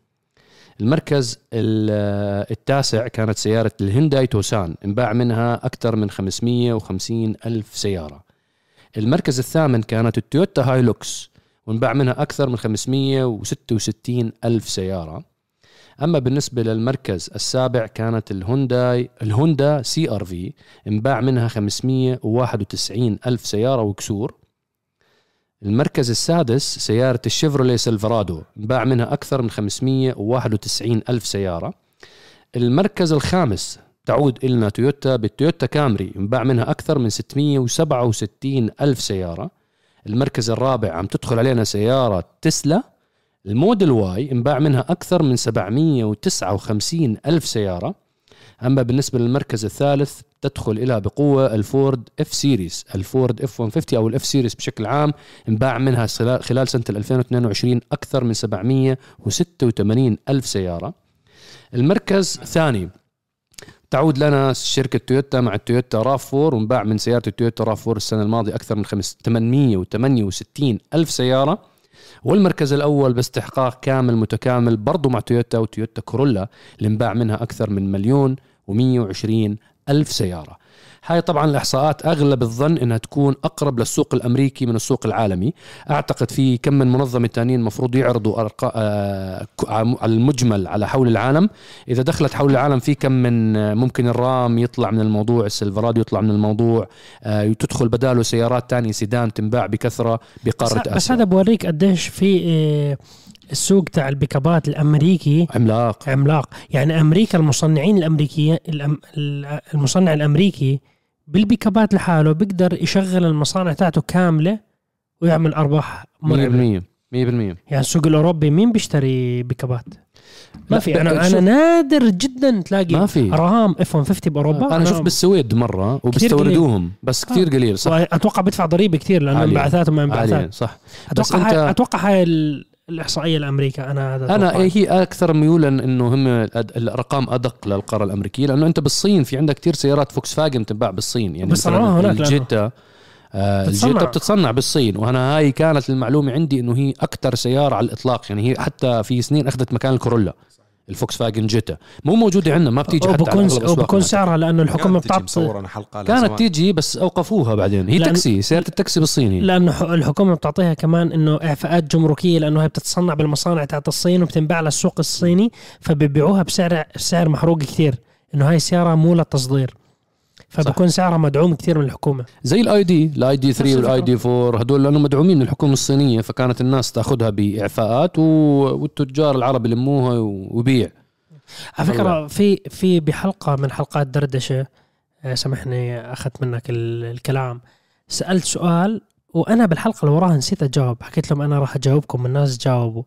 المركز ال- التاسع كانت سيارة الهنداي توسان. انباع منها أكثر من 550 ألف سيارة. المركز الثامن كانت التويوتا هايلوكس وانباع منها أكثر من 566 ألف سيارة. أما بالنسبة للمركز السابع كانت الهونداي الهوندا CR-V. انباع منها 591 ألف سيارة وكسور. المركز السادس سيارة الشيفروليه سيلفرادو انباع منها أكثر من 591 ألف سيارة. المركز الخامس تعود إلنا تويوتا بالتويوتا كامري انباع منها أكثر من 667 ألف سيارة. المركز الرابع عم تدخل علينا سيارة تسلا. ال Model Y انباع منها أكثر من 759 ألف سيارة. أما بالنسبة للمركز الثالث تدخل إلى بقوة الفورد F Series. الفورد F 150 أو ال F Series بشكل عام انباع منها خلال سنة 2022 أكثر من 786 ألف سيارة. المركز الثاني تعود لنا شركة تويوتا مع التويوتا راف 4 وانباع من سيارة التويوتا راف 4 السنة الماضية أكثر من خمس- 868 ألف سيارة. والمركز الأول باستحقاق كامل متكامل برضو مع تويوتا وتويوتا كورولا اللي انباع منها أكثر من مليون و120 ألف سيارة. هاي طبعا الإحصاءات أغلب الظن أنها تكون أقرب للسوق الأمريكي من السوق العالمي. أعتقد في كم من منظمة تانيين المفروض يعرضوا أرقام على المجمل على حول العالم. إذا دخلت حول العالم في كم من آه، ممكن الرام يطلع من الموضوع السيلفرادو يطلع من الموضوع آه، تدخل بداله سيارات تانية سيدان تنباع بكثرة بس, بقارة بس آسيا هذا بوريك قديش في آه، السوق تاع البيكابات الأمريكي عملاق. عملاق. يعني أمريكا المصنعين الامريكيين الأم- ال- المصنع الأمريكي بالبيكابات لحاله بيقدر يشغل المصانع تاعته كاملة ويعمل أرباح مرعبة. 100% 100% يعني السوق الأوروبي مين بيشتري بيكابات؟ ما في. أنا أنا نادر جدا تلاقي ما في. ارهام اف 150 بأوروبا. أنا شفت بالسويد مرة وبيستوردوهم بس كتير آه. قليل صح. أتوقع بدفع ضريبة كثير لأنه. انبعاثات وما انبعاثات. صح. أتوقع هاي أتوقع هاي ال- الإحصائية الامريكا أنا هذا أنا أتوقع. هي أكثر ميولا إنه هم الأرقام أدق للقارة الأمريكية لأنه أنت بالصين في عندك كثير سيارات فوكس فاجن تنباع بالصين يعني مثلاً هناك لأنه- الجيتا آه. الجيتا بتتصنع بالصين وأنا هاي كانت المعلومة عندي إنه هي أكثر سيارة على الإطلاق يعني هي حتى في سنين أخذت مكان الكورولا الفوكس فاجن جيتا. مو موجوده عندنا ما بتيجي حتى أسواقنا. وبكون سعرها لأنه الحكومة بتعطي لها كانت. تيجي بس أوقفوها بعدين. هي لأن- تاكسي سياره التاكسي بالصين هي لأنه ح- الحكومة بتعطيها كمان إنه إعفاءات جمركية لأنه هي بتتصنع بالمصانع تاعت الصين وبتنباع للسوق الصيني فبيبيعوها بسعر سعر محروق كثير. إنه هاي السياره مو للتصدير فبكون سعرها مدعوم كثير من الحكومة. زي ال ID ال ID 3 نفس وال ID 4 هدول لأنه مدعومين من الحكومة الصينية فكانت الناس تأخذها بإعفاءات و... والتجار العرب يلموها وبيع. على فكرة في في بحلقة من حلقات دردشة آه، سامحني أخذت منك ال- الكلام. سألت سؤال وأنا بالحلقة اللي وراها نسيت أجاوب. حكيت لهم أنا راح أجاوبكم الناس جاوبوا.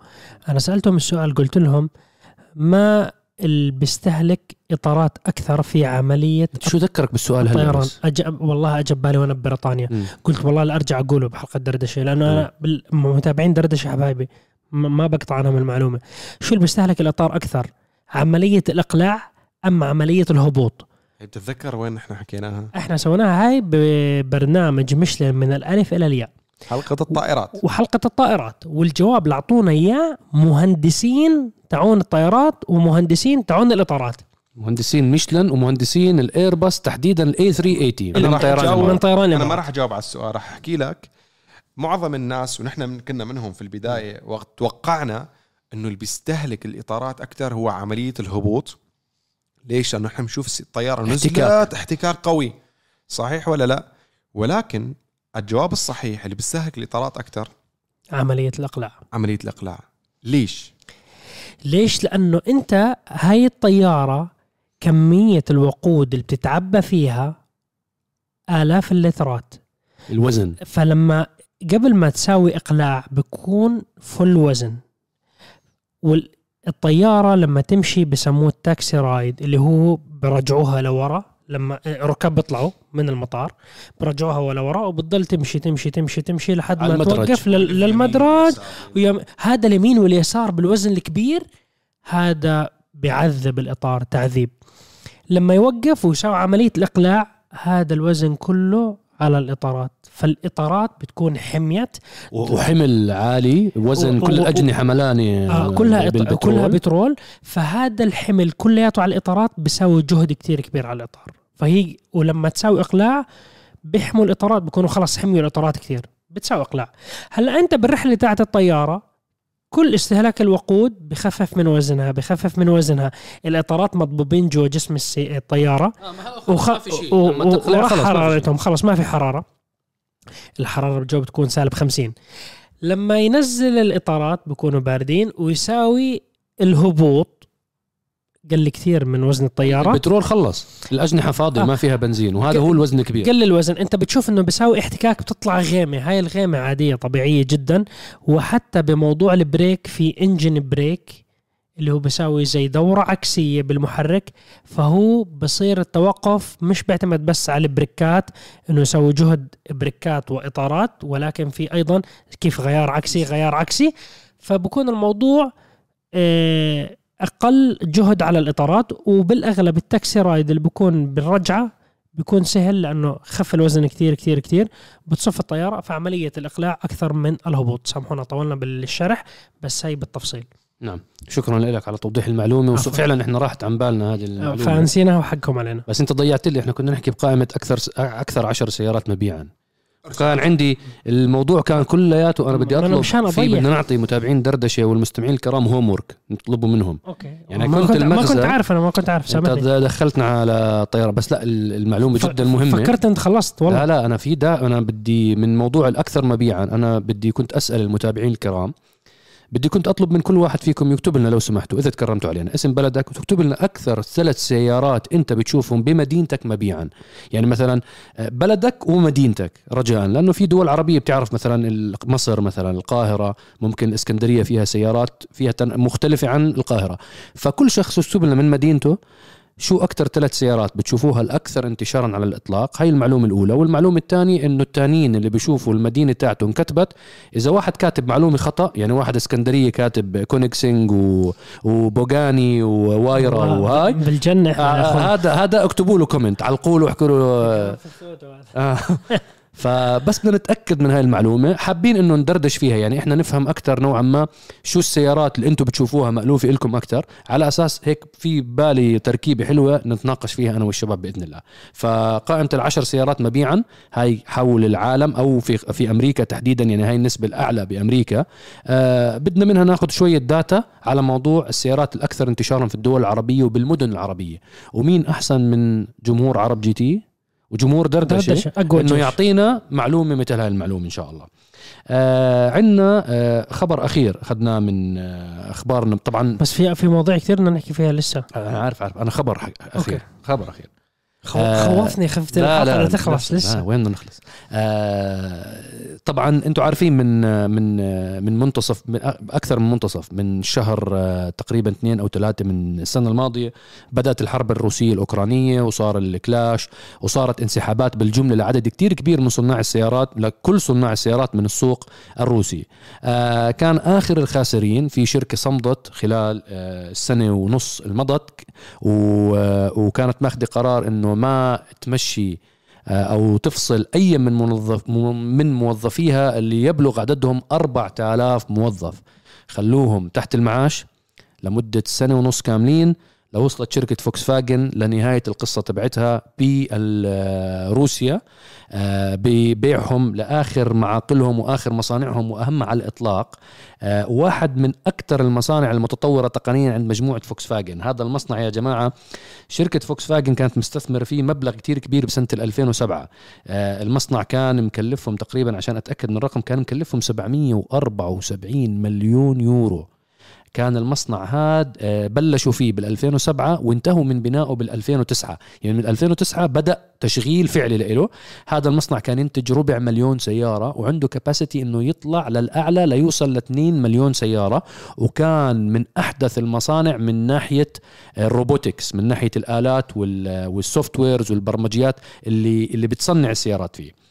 أنا سألتهم السؤال قلت لهم ما اللي بيستهلك إطارات أكثر في عملية شو ذكرك بالسؤال بس؟ أجب والله أجب بالي وأنا ببريطانيا. قلت والله لا أرجع أقوله بحلقة دردشة لأنه أنا بال- متابعين دردشة حبايبي ما بقطع عنهم المعلومة. شو اللي بيستهلك الإطار أكثر؟ عملية الإقلاع أم عملية الهبوط؟ بتتذكر وين إحنا حكيناها؟ إحنا سويناها هاي ببرنامج ميشلان من الألف إلى الياء. حلقة الطائرات وحلقة الطائرات والجواب اللي أعطونا إياه مهندسين تعون الطيارات ومهندسين تعون الإطارات مهندسين ميشلان ومهندسين الايرباس تحديدا ال A380 أنا من راح طيران. من أنا ما. راح أجاوب على السؤال راح أحكي لك معظم الناس ونحن من كنا منهم في البداية وقت توقعنا إنه اللي بيستهلك الإطارات أكثر هو عملية الهبوط ليش؟ لأنه إحنا بنشوف الطيارة نزلت احتكاك. احتكاك قوي صحيح ولا لا؟ ولكن الجواب الصحيح اللي بيستهلك الاطارات أكثر عملية الإقلاع. عملية الإقلاع. ليش؟ ليش؟ لأنه أنت هاي الطيارة كمية الوقود اللي بتتعبى فيها آلاف اللترات. الوزن. فلما قبل ما تساوي إقلاع بكون فل وزن. والطيارة لما تمشي بسموه التاكسي رايد اللي هو برجعوها لورا لما ركاب بيطلعوا من المطار برجعوها لورا وبتضل تمشي تمشي تمشي تمشي لحد ما المدرج. توقف لل- للمدرج. ويم... هذا اليمين واليسار بالوزن الكبير هذا بيعذب الإطار تعذيب. لما يوقف ويسوي عملية الإقلاع هذا الوزن كله على الإطارات. فالإطارات بتكون حميت. وحمل عالي وزن و- كل الأجنحة حملانه آه كلها إط... بالبترول. كلها بترول. فهذا الحمل كلياته على الإطارات بيساوي جهد كتير كبير على الإطار. فهي ولما تساوي إقلاع بيحموا الإطارات بيكونوا خلاص حميوا الإطارات كثير بتساوي إقلاع. هلأ أنت بالرحلة تاعت الطيارة كل استهلاك الوقود بخفف من وزنها بخفف من وزنها. الإطارات مضبوبين جوا جسم السي... الطيارة. وخ... و... و... وراح حرارتهم خلص ما في حرارة. الحرارة بالجو بتكون سالب 50 لما ينزل الإطارات بيكونوا باردين ويساوي الهبوط قل كثير من وزن الطيارة. البترول خلص. الأجنحة فاضية آه. ما فيها بنزين وهذا هو الوزن الكبير. قل الوزن. أنت بتشوف إنه بيساوي احتكاك بتطلع غيمة. هاي الغيمة عادية طبيعية جدا. وحتى بموضوع ال brake في engine brake اللي هو بيساوي زي دورة عكسية بالمحرك. فهو بصير التوقف مش بيعتمد بس على ال brakeات إنه يسوي جهد brakeات وإطارات. ولكن في أيضا كيف غيار عكسي غيار عكسي. فبكون الموضوع آه، أقل جهد على الإطارات وبالأغلب ال taxi ride اللي بكون بالرجعة بيكون سهل لأنه خف الوزن كثير كثير كثير بتصف الطيارة فعملية الإقلاع أكثر من الهبوط. سامحونا طولنا بالشرح بس هي بالتفصيل. نعم. شكرا لك على توضيح المعلومة. وفعلا إحنا راحت عن بالنا هذه المعلومة. فنسيناها وحقكم علينا. بس أنت ضيعت لي إحنا كنا نحكي بقائمة أكثر أكثر عشر سيارات مبيعا. كان عندي الموضوع كان كلياته أنا بدي أنا أطلب مشان في. بدنا نعطي متابعين دردشة والمستمعين الكرام homework نطلبوا منهم. okay. يعني ما كنت كنت ما كنت عارف أنا ما كنت عارف سامحني. دخلتنا على طيارة بس لا المعلومة ف- جدا مهمة. فكرت أنت خلصت والله. لا لا أنا في دا أنا بدي من موضوع الأكثر مبيعا أنا بدي كنت أسأل المتابعين الكرام بدي كنت أطلب من كل واحد فيكم يكتب لنا لو سمحتوا إذا تكرمتوا علينا. اسم بلدك وتكتب لنا أكثر ثلاث سيارات أنت بتشوفهم بمدينتك مبيعا. يعني مثلا آه، بلدك ومدينتك رجاء لأنه في دول عربية بتعرف مثلا مصر مثلا القاهرة ممكن الاسكندريه فيها سيارات فيها مختلفة عن القاهرة. فكل شخص يكتب لنا من مدينته شو أكثر ثلاث سيارات بتشوفوها الأكثر انتشارا على الإطلاق؟ هاي المعلومة الأولى. والمعلومة الثانية إنه التانيين اللي بيشوفوا المدينة تاعته انكتبت إذا واحد كاتب معلومة خطأ يعني واحد اسكندرية كاتب كونيجسيج و... وباجاني هوايرا وهاي بالجنة آه هذا هذا اكتبوا له comment علقوا له واحكوا له آه. فبس بدنا نتأكد من هاي المعلومة. حابين إنه ندردش فيها يعني إحنا نفهم أكثر نوعا ما شو السيارات اللي أنتم بتشوفوها مألوفة لكم أكثر على أساس هيك في بالي تركيبة حلوة نتناقش فيها أنا والشباب بإذن الله. فقائمة العشر سيارات مبيعا هاي حول العالم أو في في أمريكا تحديدا يعني هاي النسبة الأعلى بأمريكا. آه بدنا منها ناخذ شوية data على موضوع السيارات الأكثر انتشارا في الدول العربية وبالمدن العربية. ومين أحسن من جمهور عرب GT؟ وجمهور دردشة, دردشة. إنه يعطينا معلومة مثل هاي المعلومه إن شاء الله. آه عندنا آه خبر أخير أخذناه من آه أخبارنا. طبعا بس في في مواضيع كثير بدنا نحكي فيها لسه. أنا عارف عارف. أنا خبر أخير. okay. خبر أخير. آه، خوفني خفت لا لا تخلص لسه لا وين بدنا نخلص؟ آه طبعا أنتم عارفين من من من منتصف من أكثر من منتصف من شهر آه تقريبا اثنين أو ثلاثة من السنة الماضية بدأت الحرب الروسية الأوكرانية وصار الكلاش وصارت انسحابات بالجملة لعدد كتير كبير من صناع السيارات لكل صناع السيارات من السوق الروسي. آه كان آخر الخاسرين في شركة صمدت خلال آه السنة ونص المضت آه، وكانت ماخذه قرار إنه ما تمشي آه، أو تفصل أي من موظف من موظفيها اللي يبلغ عددهم 4000 موظف. خلوهم تحت المعاش لمدة سنة ونص كاملين لوصلت شركة فوكس فاجن لنهاية القصة تبعتها بروسيا آه، ببيعهم لآخر معاقلهم وآخر مصانعهم وأهم على الإطلاق. آه، واحد من أكثر المصانع المتطورة تقنيا عند مجموعة فوكس فاجن هذا المصنع يا جماعة شركة فوكس فاجن كانت مستثمرة فيه مبلغ كتير كبير بسنة 2007 آه، المصنع كان مكلفهم تقريبا عشان أتأكد من الرقم كان مكلفهم 774 مليون يورو. كان المصنع هذا آه، بلشوا فيه بال 2007 وانتهوا من بنائه بال 2009 يعني من 2009 بدأ تشغيل فعلي له. هذا المصنع كان ينتج ربع مليون سيارة وعنده كباسيتي إنه يطلع للأعلى ليوصل ل 2 مليون سيارة. وكان من أحدث المصانع من ناحية ال robotics من ناحية الآلات وال softwares والبرمجيات اللي اللي بتصنع السيارات فيه.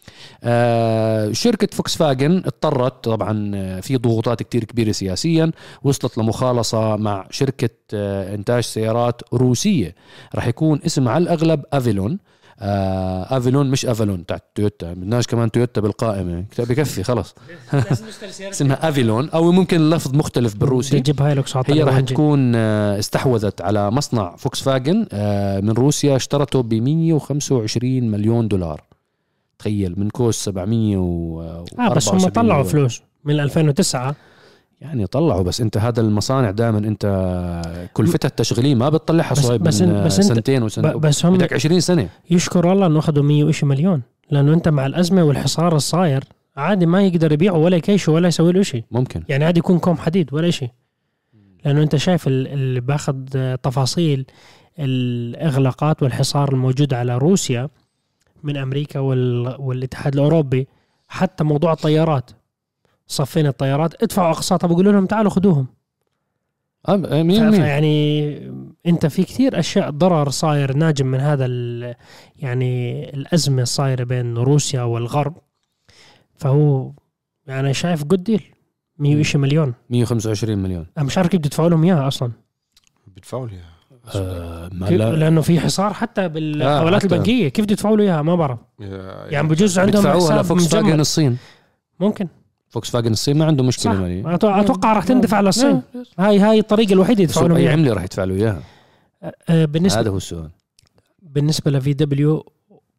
شركة فوكس فاجن اضطرت طبعا آه، في ضغوطات كتير كبيرة سياسيا وصلت لمخالصة مع شركة آه، إنتاج سيارات روسية. راح يكون اسم على الأغلب أفيلون. آه أفيلون مش أفالون تاعت تويوتا. بدناش كمان تويوتا بالقائمة. بكفي خلص. اسمها أفيلون أو ممكن اللفظ مختلف بالروسي. تجيب هايلوكس هي راح تكون استحوذت على مصنع فوكس فاجن من روسيا اشترته ب 125 مليون دولار. تخيل من كوس 700 و آه بس هم طلعوا فلوس من 2009 يعني طلعوا بس انت هذا المصانع دائما انت كلفتها التشغيليه ما بتطلعها صايب بس من بس سنتين وسنة. بس هم بدك 20 سنة. يشكر الله إنه أخذوا 100 وشي مليون لأنه أنت مع الأزمة والحصار الصاير عادي ما يقدر يبيعه ولا يكيشه ولا يسوي له شيء ممكن. يعني عادي يكون كوم حديد ولا شيء لأنه أنت شايف اللي بأخذ تفاصيل الإغلاقات والحصار الموجود على روسيا من أمريكا والاتحاد الأوروبي حتى موضوع الطيارات. صفين الطيارات. ادفعوا اقساطها بقول لهم تعالوا خذوهم. يعني أنت في كثير أشياء ضرر صاير ناجم من هذا يعني الأزمة الصايرة بين روسيا والغرب. فهو يعني شايف good deal 100 مليون. 125 مليون. أنا مش عارف كيف بيدفعوا لهم اياها أصلا. بيدفعوا لي آه لأنه في حصار حتى بالحوالات آه البنكية. كيف بدفعوا له إياها؟ ما بعرف. يعني بجوز عندهم حساب فوكس فاجن الصين. ممكن. فوكس فاجن الصين ما عنده مشكلة مالية. أتوقع راح تندفع للصين. هاي هاي الطريقة الوحيده يدفعوا لهم اي عمله راح يدفع له إياها. آه بالنسبة هذا هو السؤال. بالنسبة ل VW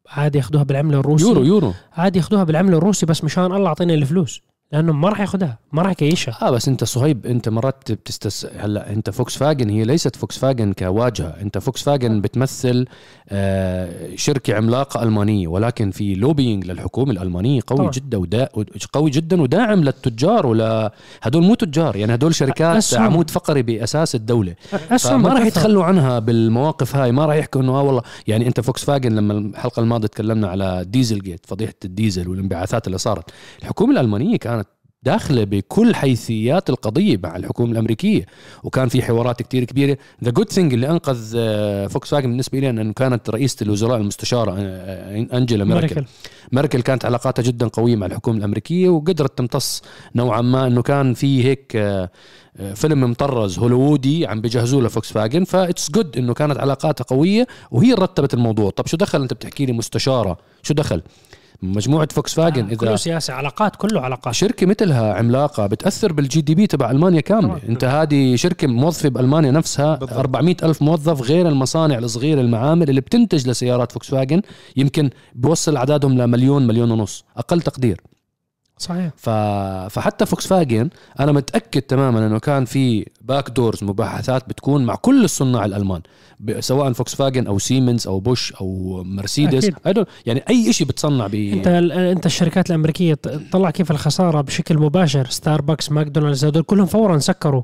عادي ياخذوها بالعملة الروسي. يورو يورو. عادي ياخذوها بالعملة الروسي بس مشان الله أعطيني الفلوس. لأنه ما راح ياخذها ما راح يعيشها آه بس أنت صهيب أنت مرات بتستس هلأ أنت فوكس فاجن هي ليست فوكس فاجن كواجهة أنت فوكس فاجن بتمثل آه شركة عملاقة ألمانية ولكن في lobbying للحكومة الألمانية قوي طبعاً. جدا ودا قوي جدا وداعم للتجار ولا هدول مو تجار يعني هدول شركات أسهم. عمود فقري بأساس الدولة أسهم فما راح. يتخلوا عنها بالمواقف هاي ما راح يحكوا إنه آه والله يعني أنت فوكس فاجن لما الحلقة الماضية تكلمنا على ديزل جيت فضيحة الديزل والانبعاثات اللي صارت الحكومة الألمانية كانت داخلة بكل حيثيات القضية مع الحكومة الأمريكية. وكان في حوارات كتير كبيرة. The good thing اللي أنقذ آه، فوكس فاجن بالنسبة لي انه كانت رئيسة الوزراء المستشارة آه، آه، أنجيلا ميركل. ميركل. كانت علاقاتها جدا قوية مع الحكومة الأمريكية وقدرت تمتص نوعا ما إنه كان في هيك آه، آه، فيلم مطرز هوليوودي عم بيجهزوه لفوكس فاجن that's good إنه كانت علاقاتها قوية وهي رتبت الموضوع. طب شو دخل؟ أنت بتحكي لي مستشارة. شو دخل؟ مجموعة فوكس فاجن كله اذا سياسه علاقات كله علاقات شركة مثلها عملاقة بتأثر بال GDP تبع ألمانيا كاملة طبعاً. أنت هذه شركة موظفة بألمانيا نفسها بالضبط. 400 ألف موظف غير المصانع الصغيرة المعامل اللي بتنتج لسيارات فوكس فاجن يمكن بوصل أعدادهم لمليون مليون ونص أقل تقدير صحيح. ف... فحتى فوكس فاجن أنا متأكد تماما إنه كان في back doors مباحثات بتكون مع كل الصناع الألمان ب... سواء فوكس فاجن أو سيمنز أو بوش أو مرسيدس أكيد. I don't- يعني أي شيء بتصنع ب أنت أنت الشركات الأمريكية طلع كيف الخسارة بشكل مباشر؟ ستاربكس ماكدونالدز هدول كلهم فورا سكروا.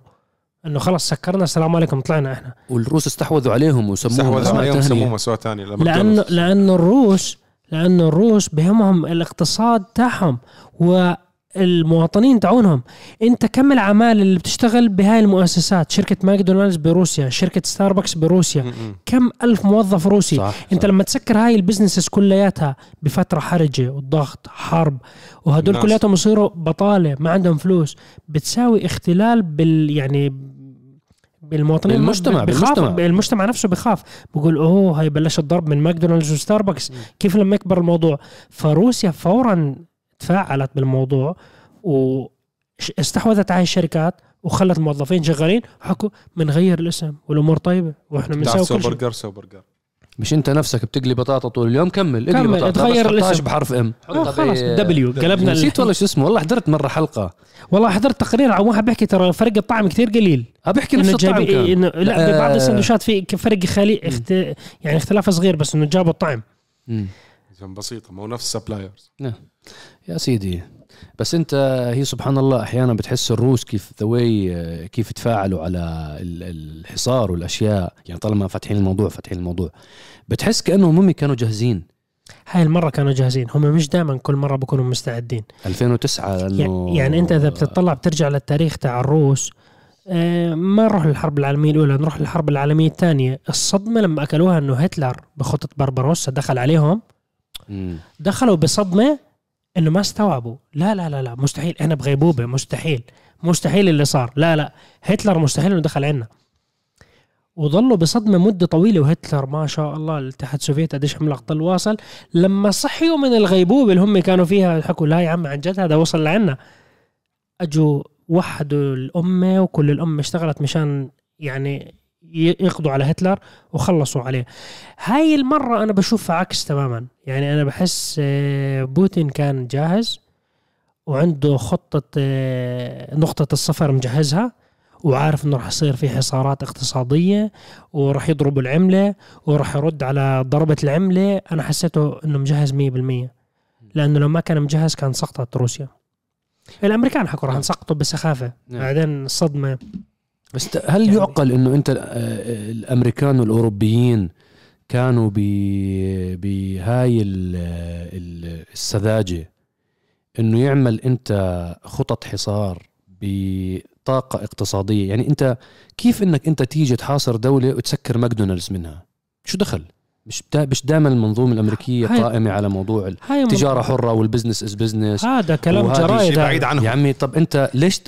إنه خلص سكرنا السلام عليكم طلعنا إحنا. والروس استحوذوا عليهم وسموهم استحوذوا عليهم تانية. سموهم سموها ثانية لأنه لأنه الروس لأنه الروس بهمهم الاقتصاد تاعهم والمواطنين تاعينهم. أنت كم العمال اللي بتشتغل بهاي المؤسسات؟ شركة ماكدونالدز بروسيا شركة ستاربكس بروسيا. كم ألف موظف روسي؟ صح أنت صح. لما تسكر هاي ال businesses كلياتها بفترة حرجة والضغط حرب وهدول. كلياتهم يصيروا بطالة ما عندهم فلوس بتساوي اختلال بال يعني بالمواطنين بالمجتمع- بالمجتمع. المجتمع نفسه بخاف. بقول oh هاي بلش الضرب من ماكدونالدز وستاربكس. كيف لما يكبر الموضوع؟ فروسيا فورا تفاعلت بالموضوع واستحوذت على الشركات وخلت الموظفين شغالين حكوا بنغير الاسم والأمور طيبة وإحنا بنساوي same كل شيء. برجر same برجر مش انت نفسك بتقلي بطاطا طول اليوم؟ كمل اقلي كمل، بطاطا. تغير الاسم. بحرف M آه خلص W. قلبنا نسيت والله شو اسمه؟ والله حضرت مرة حلقة. والله حضرت تقرير عن واحد بيحكي ترى فرق الطعم كتير قليل. آه بحكي نفس انه الطعم جايب كان. إنه لا ببعض آه. السندوتشات في فرق خالي اخت... يعني اختلاف صغير بس إنه جابوا الطعم. مم. بسيطة ما هو نفس سبلايرز يا سيدي. بس انت هي سبحان الله أحيانا بتحس الروس كيف ذوي كيف تفاعلوا على ال- الحصار والأشياء. يعني طالما فاتحين الموضوع فاتحين الموضوع. بتحس كأنهم هم كانوا جاهزين. هاي المرة كانوا جاهزين. هم مش دائما كل مرة بكونوا مستعدين. 2009 إنه يعني, يعني أنت إذا بتطلع بترجع للتاريخ تاع الروس آه، ما نروح للحرب العالمية الأولى نروح للحرب العالمية الثانية. الصدمة لما أكلوها إنه هتلر بخطة بربروسا دخل عليهم. دخلوا بصدمة إنه ما استوعبوا. لا لا لا لا مستحيل. إحنا بغيبوبة مستحيل. مستحيل اللي صار. لا لا هتلر مستحيل إنه دخل عنا. وظلوا بصدمة مدة طويلة وهتلر ما شاء الله الاتحاد السوفيتي قديش عملاق ضل واصل لما صحيوا من الغيبوبة اللي هم كانوا فيها حكوا لا يا عم عن جد هذا وصل لعنا. أجوا وحدوا الأمة وكل الأمة اشتغلت مشان يعني يقضوا على هتلر وخلصوا عليه. هاي المرة أنا بشوفها عكس تماما. يعني أنا بحس آه، بوتين كان جاهز وعنده خطة آه، نقطة الصفر مجهزها وعارف إنه راح يصير في حصارات اقتصادية وراح يضربوا العملة وراح يرد على ضربة العملة. أنا حسيته إنه مجهز 100% لأنه لو ما كان مجهز كان سقطت روسيا. الأمريكان حكوا راح نسقطوا بسخافة. نعم. بعدين الصدمة. بس هل يعني- يعقل إنه أنت آه، الأمريكان والأوروبيين كانوا ب بهاي ال- ال- السذاجة إنه يعمل أنت خطط حصار بطاطا اقتصادية؟ يعني أنت كيف إنك أنت تيجي تحاصر دولة وتسكر ماكدونالدز منها؟ شو دخل؟ مش دا مش دائما المنظومة الأمريكية هاي- قائمة على موضوع التجاره حرة و ال business is business هذا كلام جرايد. بعيد عنهم. يا عمي طب أنت ليش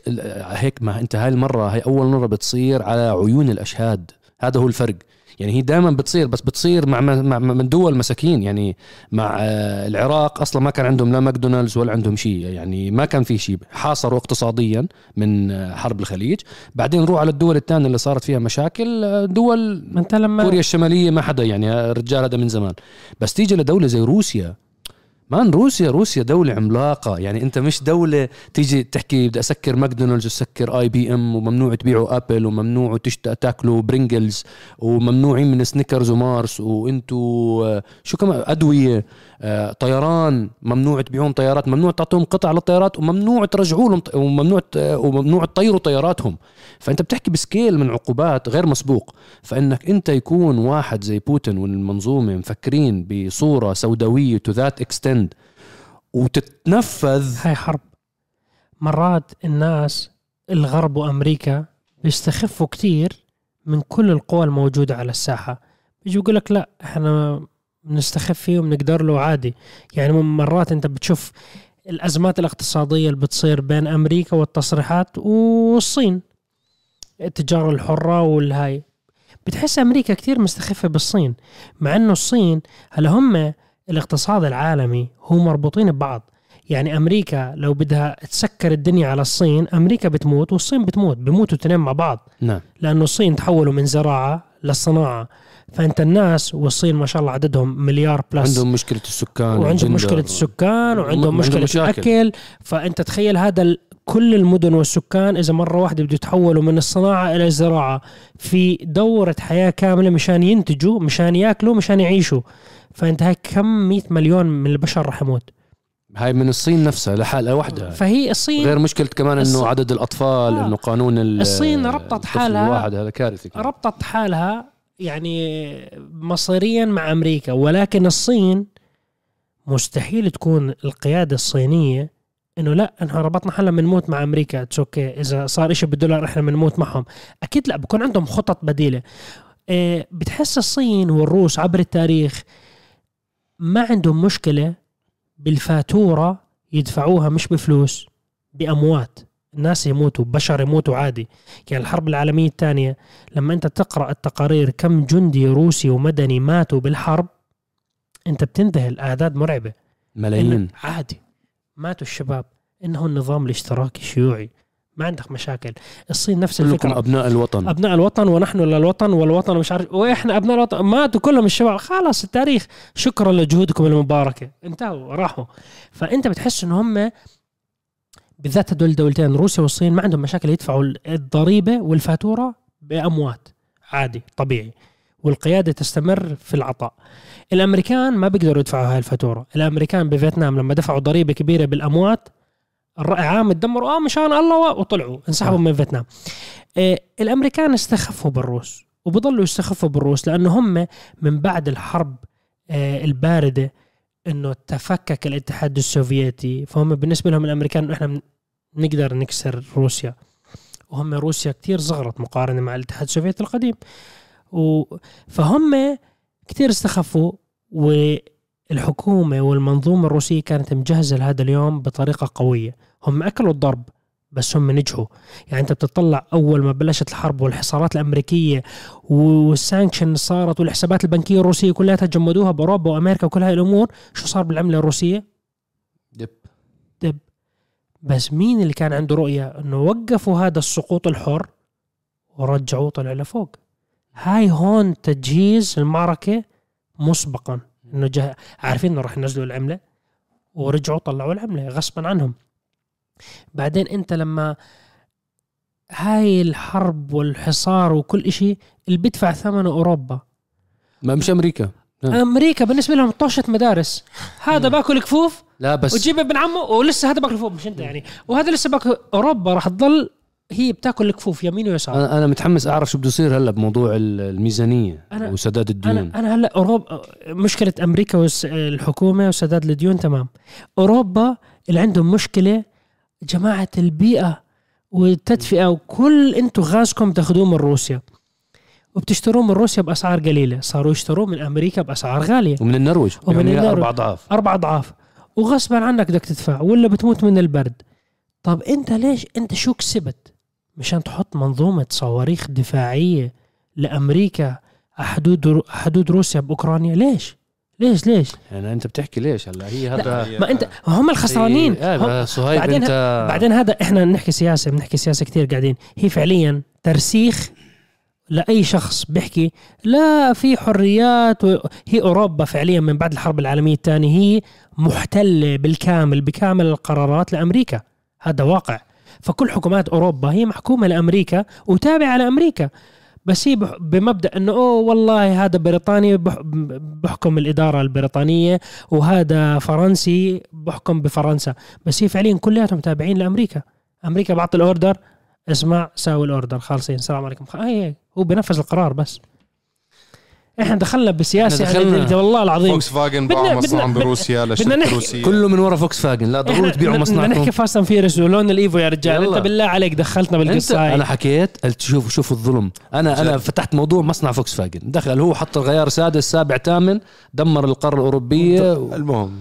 هيك ما أنت هاي المرة هاي أول مرة بتصير على عيون الأشهاد. هذا هو الفرق. يعني هي دائما بتصير بس بتصير مع مع من دول مساكين. يعني مع آه، العراق أصلا ما كان عندهم لا ماكدونالدز ولا عندهم شيء. يعني ما كان في شيء. حاصروا اقتصاديا من آه، حرب الخليج. بعدين نروح على الدول الثانية اللي صارت فيها مشاكل آه، دول أنت لما كوريا الشمالية ما حدا يعني الرجال هذا من زمان. بس تيجي لدولة زي روسيا man روسيا روسيا دولة عملاقة. يعني أنت مش دولة تيجي تحكي بدي أسكر ماكدونالدز وسكر IBM وممنوع تبيعوا آبل وممنوع. تاكلوا برينجلز وممنوعين من سنيكرز ومارس وأنتوا آه، شو كمان؟ أدوية آه، طيران ممنوع تبيعون طيارات ممنوع تعطوهم قطع للطيارات وممنوع ترجعوا لهم وممنوع وممنوع تطيروا طياراتهم. فأنت بتحكي ب scale من عقوبات غير مسبوق. فإنك أنت يكون واحد زي بوتين والمنظومة مفكرين بصورة سوداوية to that extent وتتنفذ. هاي حرب. مرات الناس الغرب وأمريكا بيستخفوا كتير من كل القوى الموجودة على الساحة. بيجي يقول لك لا إحنا بنستخف فيه وبنقدر له عادي. يعني مرات أنت بتشوف الأزمات الاقتصادية اللي بتصير بين أمريكا والتصريحات والصين. التجارة الحرة والهاي. بتحس أمريكا كتير مستخفة بالصين مع إنه الصين هلا هم الاقتصاد العالمي هو مربوطين ببعض. يعني أمريكا لو بدها تسكر الدنيا على الصين أمريكا بتموت والصين بتموت بموتوا الاثنين مع بعض. نعم. لأنه الصين تحولوا من زراعة للصناعه فأنت الناس والصين ما شاء الله عددهم مليار plus عندهم مشكلة السكان وعندهم. مشكلة السكان وعندهم عندهم مشكلة مشاكل. الأكل. فأنت تخيل هذا كل المدن والسكان إذا مرة واحدة بده يتحولوا من الصناعة إلى الزراعة في دورة حياة كاملة مشان ينتجوا مشان يأكلوا مشان يعيشوا. فانت هاي كم 100 مليون من البشر رح يموت. هاي من الصين نفسها لحالها وحدها. فهي الصين غير مشكلة كمان إنه عدد الأطفال آه. إنه قانون ال- الصين ربطت حالها- الواحد هذا كارثه كمان. ربطت حالها يعني مصيريا مع أمريكا ولكن الصين مستحيل تكون القيادة الصينية إنه لا إحنا ربطنا حالنا بنموت مع أمريكا it's okay إذا صار إشي بالدولار إحنا بنموت معهم. أكيد لا بكون عندهم خطط بديلة. إيه، بتحس الصين والروس عبر التاريخ ما عندهم مشكلة بالفاتورة يدفعوها مش بفلوس بأموات. الناس يموتوا بشر يموتوا عادي. يعني الحرب العالمية الثانية لما أنت تقرأ التقارير كم جندي روسي ومدني ماتوا بالحرب أنت بتنذهل اعداد مرعبة. ملايين. إنه عادي ماتوا الشباب. إنه النظام الاشتراكي الشيوعي. ما عندك مشاكل. الصين نفس كلكم الفكرة. أبناء الوطن. أبناء الوطن ونحن للوطن والوطن مش عارف وإحنا أبناء الوطن. ماتوا كلهم الشباب. خلاص التاريخ. شكرا لجهودكم المباركة. انتهوا راحوا. فأنت بتحس إن هم بالذات هدول الدولتين روسيا والصين ما عندهم مشاكل يدفعوا الضريبة والفاتورة بأموات. عادي طبيعي. والقيادة تستمر في العطاء. الأمريكان ما بيقدروا يدفعوا هاي الفاتورة. الأمريكان بفيتنام لما دفعوا ضريبة كبيرة بالأموات الرأي عام تدمروا آه مشان الله وطلعوا انسحبوا من فيتنام. آه الأمريكان استخفوا بالروس وبضلوا يستخفوا بالروس لأنه هم من بعد الحرب آه الباردة إنه تفكك الاتحاد السوفيتي. فهم بالنسبة لهم الأمريكان إحنا نقدر نكسر روسيا. وهم روسيا كتير صغرت مقارنة مع الاتحاد السوفيتي القديم. و فهم كتير استخفوا والحكومة والمنظومة الروسية كانت مجهزة لهذا اليوم بطريقة قوية. هم أكلوا الضرب بس هم نجحوا. يعني أنت بتطلع أول ما بلشت الحرب والحصارات الأمريكية وال sanction صارت والحسابات البنكية الروسية كلها جمدوها بأوروبا وأمريكا وكل هاي الأمور شو صار بالعملة الروسية؟ دب. دب. بس مين اللي كان عنده رؤية إنه وقفوا هذا السقوط الحر ورجعوه طلع لفوق؟ هاي هون تجهيز المعركة مسبقا. إنه جه... عارفين إنه راح ينزلوا العملة ورجعوا طلعوا العملة غصبا عنهم. بعدين انت لما هاي الحرب والحصار وكل إشي اللي بيدفع ثمنه أوروبا. ما مش أمريكا. نعم. أمريكا بالنسبة لهم طوشه مدارس. هذا باكل كفوف لا بس وتجيب ابن عمه ولسه هذا باكل كفوف مش أنت يعني. وهذا لسه باكل أوروبا راح تضل هي بتاكل الكفوف يمين ويسار. أنا أنا متحمس أعرف شو بده يصير هلا بموضوع ال- الميزانية أنا- وسداد الديون. أنا أنا هلا اوروبا مشكلة أمريكا والحكومة وسداد الديون تمام. أوروبا اللي عندهم مشكلة جماعة البيئة والتدفئة وكل أنتم غازكم تاخذوه من روسيا. وبتشتروه من روسيا بأسعار قليلة. صاروا يشتروه من أمريكا بأسعار غالية. ومن النرويج. ومن يعني النرويج. أربع أضعاف. أربع أضعاف. وغصبا عنك بدك تدفع ولا بتموت من البرد. طب أنت ليش؟ أنت شو كسبت؟ مشان تحط منظومة صواريخ دفاعية لأمريكا حدود حدود روسيا بأوكرانيا. ليش؟ ليش ليش؟ يعني أنت بتحكي ليش هلا؟ هي هذا ما أنت هم الخسرانين. هم- آه صهيب بعدين أنت. بعدين هذا إحنا بنحكي سياسة بنحكي سياسة كتير قاعدين. هي فعليا ترسيخ لأي شخص بيحكي لا في حريات و... هي أوروبا فعليا من بعد الحرب العالمية الثانية هي محتلة بالكامل بكامل القرارات لأمريكا. هذا واقع. فكل حكومات أوروبا هي محكومة لأمريكا وتابعة لأمريكا. بس هي بمبدأ إنه أوه والله هذا بريطاني بح- بحكم الإدارة البريطانية وهذا فرنسي بحكم بفرنسا. بس هي فعليا كلياتهم تابعين لأمريكا. أمريكا بعطي ال order اسمع ساوي ال order خالصين السلام عليكم. هي هو بنفذ القرار بس. إحنا دخلنا بسياسة إحنا دخلنا. يعني والله العظيم. فوكس فاجن بدنا- باع بدنا- مصنعهم بدنا- بروسيا بدنا لشركه نحكي روسية. كله من ورا فوكس فاجن لا ضروري تبيعوا بدنا مصنعكم. نحكي Fast and Furious ولون ال Evo يا رجال. يلا. أنت بالله عليك دخلتنا بالقصة هاي أنا حكيت قلت شوف شوف الظلم. أنا أنا جد. فتحت موضوع مصنع فوكس فاجن دخل هو حط الغيار سادس سابع ثامن دمر القارة الأوروبية. المهم.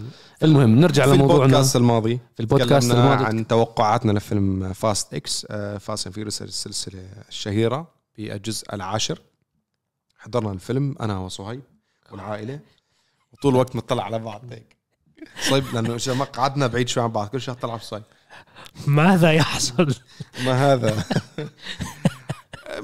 المهم نرجع في لموضوعنا. البودكاست الماضي في البودكاست الماضي. عن توقعاتنا لفيلم Fast X Fast and Furious السلسلة الشهيرة بالجزء العاشر. حضرنا الفيلم أنا وصهيب والعائلة. وطول الوقت نطلع على بعض هيك. صهيب لأنه إيش ما قعدنا بعيد شوي عن بعض كل شوي طلع في صهيب ماذا يحصل؟ ما هذا.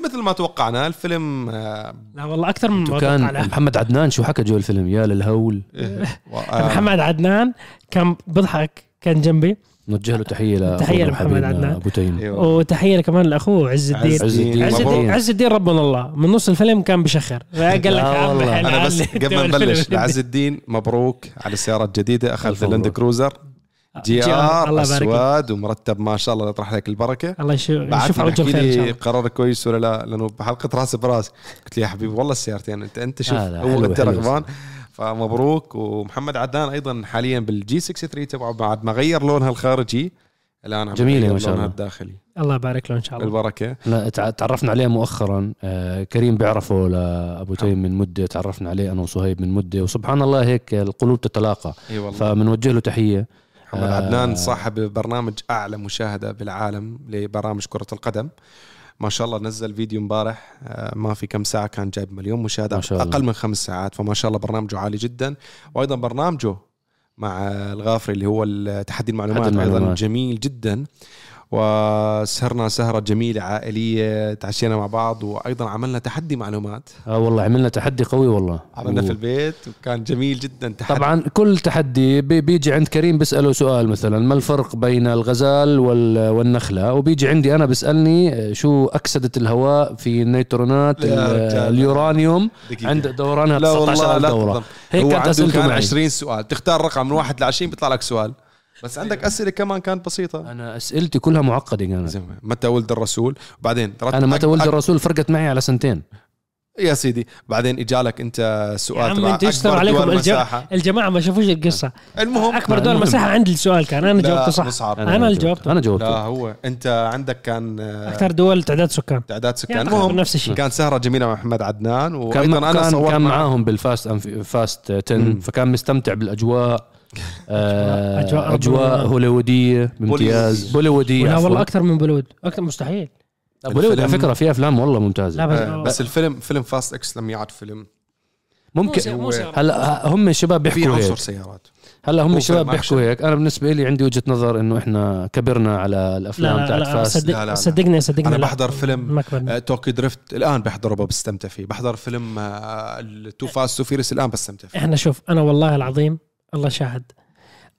مثل ما توقعنا الفيلم آه، لا والله أكثر من ما كان. محمد عدنان شو حكى جو الفيلم؟ يا للهول. آه، محمد عدنان كان بضحك كان جنبي. نوجه له تحية تحية لمحمد عدنان. أبو تيم. أيوة. وتحية كمان لأخوه عز الدين. عز الدين. عز الدين. عز الدين ربنا الله. من نص الفيلم كان بشخر. قال لك عم أنا بس. قبل ما نبلش لعز الدين مبروك على السياره الجديده أخذ ألف اللاند. كروزر. جي جي آر، آر. أسود ومرتب ما شاء الله يطرح له البركة. الله يشوف بعد يشوف ما وجه الخير ان شاء لي الله. قرار كويس ولا لا؟ لأنه بحلقة رأس براس. قلت لي يا حبيبي والله السيارتين. انت أنت شوف. هو أنت حلو. رغبان. فمبروك. ومحمد عدنان أيضا حاليا بال G 63 تبعه بعد ما غير لونها الخارجي. الآن عم جميلة يغير ما شاء الله. الداخلي. الله يبارك له إن شاء الله. بالبركة. لا تع- تعرفنا عليه مؤخرا. آه كريم بيعرفه لأبو تيم من مدة. تعرفنا عليه أنا وصهيب من مدة. وسبحان الله هيك القلوب تتلاقى. إي والله. فبنوجه له تحية. محمد آه. عدنان صاحب برنامج أعلى مشاهدة بالعالم لبرامج كرة القدم. ما شاء الله نزل فيديو امبارح آه، ما في كم ساعة كان جايب مليون مشاهدة ما شاء الله. أقل من خمس ساعات فما شاء الله برنامجه عالي جدا وأيضا برنامجه مع الغافري اللي هو تحدي المعلومات, أيضا المعلومات. جميل جدا وسهرنا سهرة جميلة عائلية تعشينا مع بعض وأيضا عملنا تحدي معلومات. آه والله عملنا تحدي قوي والله. عملنا و- في البيت وكان جميل جدا تحدي. طبعا كل تحدي بي- بيجي عند كريم بيسأله سؤال مثلا ما الفرق بين الغزال وال- والنخلة؟ وبيجي عندي أنا بيسألني شو أكسدة الهواء في النيوترونات يا ال- رجال. اليورانيوم؟ دقيقة. عند دورانها لا 19 والله لا دورة. هيك كانت أسئلته كان معي. 20 سؤال. تختار رقم من واحد ل 20 بيطلع لك سؤال. بس عندك أسئلة كمان كانت بسيطة. أنا أسئلتي كلها معقدة كانت. زي ما- متى ولد الرسول. وبعدين رتب أنا متى ولد الرسول فرقت معي على سنتين. يا سيدي بعدين إجالك أنت يا سؤال عم تبع أنت أكبر عليكم؟ دول الج- مساحة. الجماعة ما شافوش القصة. المهم. أكبر دول المهم. مساحة عندي السؤال كان أنا جاوبته صح. مصعب. أنا اللي جاوبته. أنا جاوبته. لا هو أنت عندك كان آه، أكثر دول تعداد سكان. تعداد سكان. يعني المهم نفس الشيء. كان سهرة جميلة مع محمد عدنان كان وأيضا أنا كان, صورت كان معاهم بال Fast أنف- Fast 10 مم. فكان مستمتع بالأجواء. آه، أجواء أجواء ربنا. هوليوودية بامتياز. بوليوودية لا. والله أكثر من هوليوود أكثر مستحيل. بوليوود على فكرة في أفلام والله ممتازة. لا بس, آه، بس الفيلم فيلم Fast X لم يعد فيلم. ممكن مو. هلا هم الشباب في بيحكوا عنصر هيك. سيارات. هلا هم الشباب بيحكوا. هيك. أنا بالنسبة لي عندي وجهة نظر إنه إحنا كبرنا على لا الأفلام لا, تاعت لا, Fast. صدق لا، لا،. صدقني صدقني أنا لا. بحضر فيلم آه، Tokyo Drift. الآن بحضره بستمتع فيه. بحضر فيلم ال 2 Fast 2 Furious الآن بستمتع فيه. إحنا شوف أنا والله العظيم الله شاهد.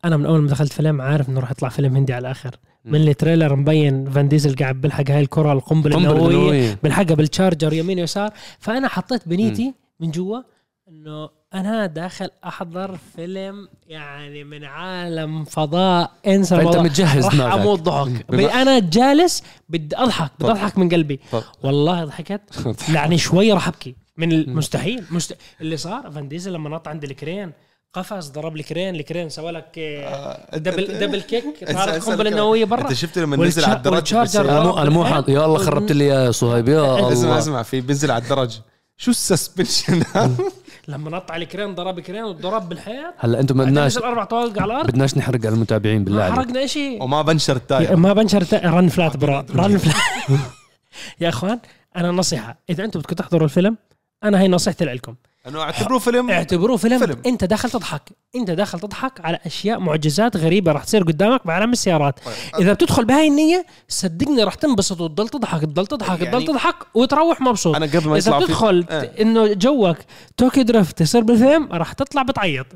أنا من أول ما دخلت فيلم عارف إنه راح يطلع فيلم هندي على الآخر. من ال trailer مبين فان ديزل قاعد بيلحق هاي الكرة القنبلة قنبله النووية نوويه بلحقها بال Charger يمين ويسار. فأنا حطيت بنيتي من جوا إنه أنا داخل أحضر فيلم يعني من عالم فضاء. إنسى فانت الموضوع متجهز راح أموت ضحك. أنا جالس بدي أضحك بدي. أضحك من قلبي. طب. والله ضحكت. يعني شوي راح أبكي. من المستحيل مست... اللي صار فان ديزل لما نط عند الكرين. قفز ضرب الكرين الكرين سوى لك آه، double double kick طارت القنبله النوويه برا. أنت شفت لما نزل على الدرج؟ أنا مو حاط يا الله خربت لي يا صهيب يا اسمع، اسمع الله. اسمع في بنزل على الدرج. شو ال suspension؟ لما نط على الكرين ضرب كرين وضرب بالحيط. هلا أنتم بدناش أربع طوالق على الأرض. بدناش نحرق على المتابعين بالله ما حرقنا شيء وما بنشر التاير ما بنشر تا- run flat برا. run flat يا إخوان أنا نصيحة. إذا أنتم بدكم تحضروا الفيلم أنا هي نصيحتي لكم. أنه اعتبروه فيلم. اعتبروه فيلم, فيلم. أنت داخل تضحك. أنت داخل تضحك على أشياء معجزات غريبة راح تصير قدامك بعالم السيارات. طيب. إذا بتدخل بهاي النية صدقني راح تنبسط وتضل تضحك تضل تضحك يعني- تضل تضحك وتروح مبسوط. أنا قبل ما إذا يطلع في بتدخل آه. إنه جو Tokyo Drift يصير بالفيلم راح تطلع بتعيط.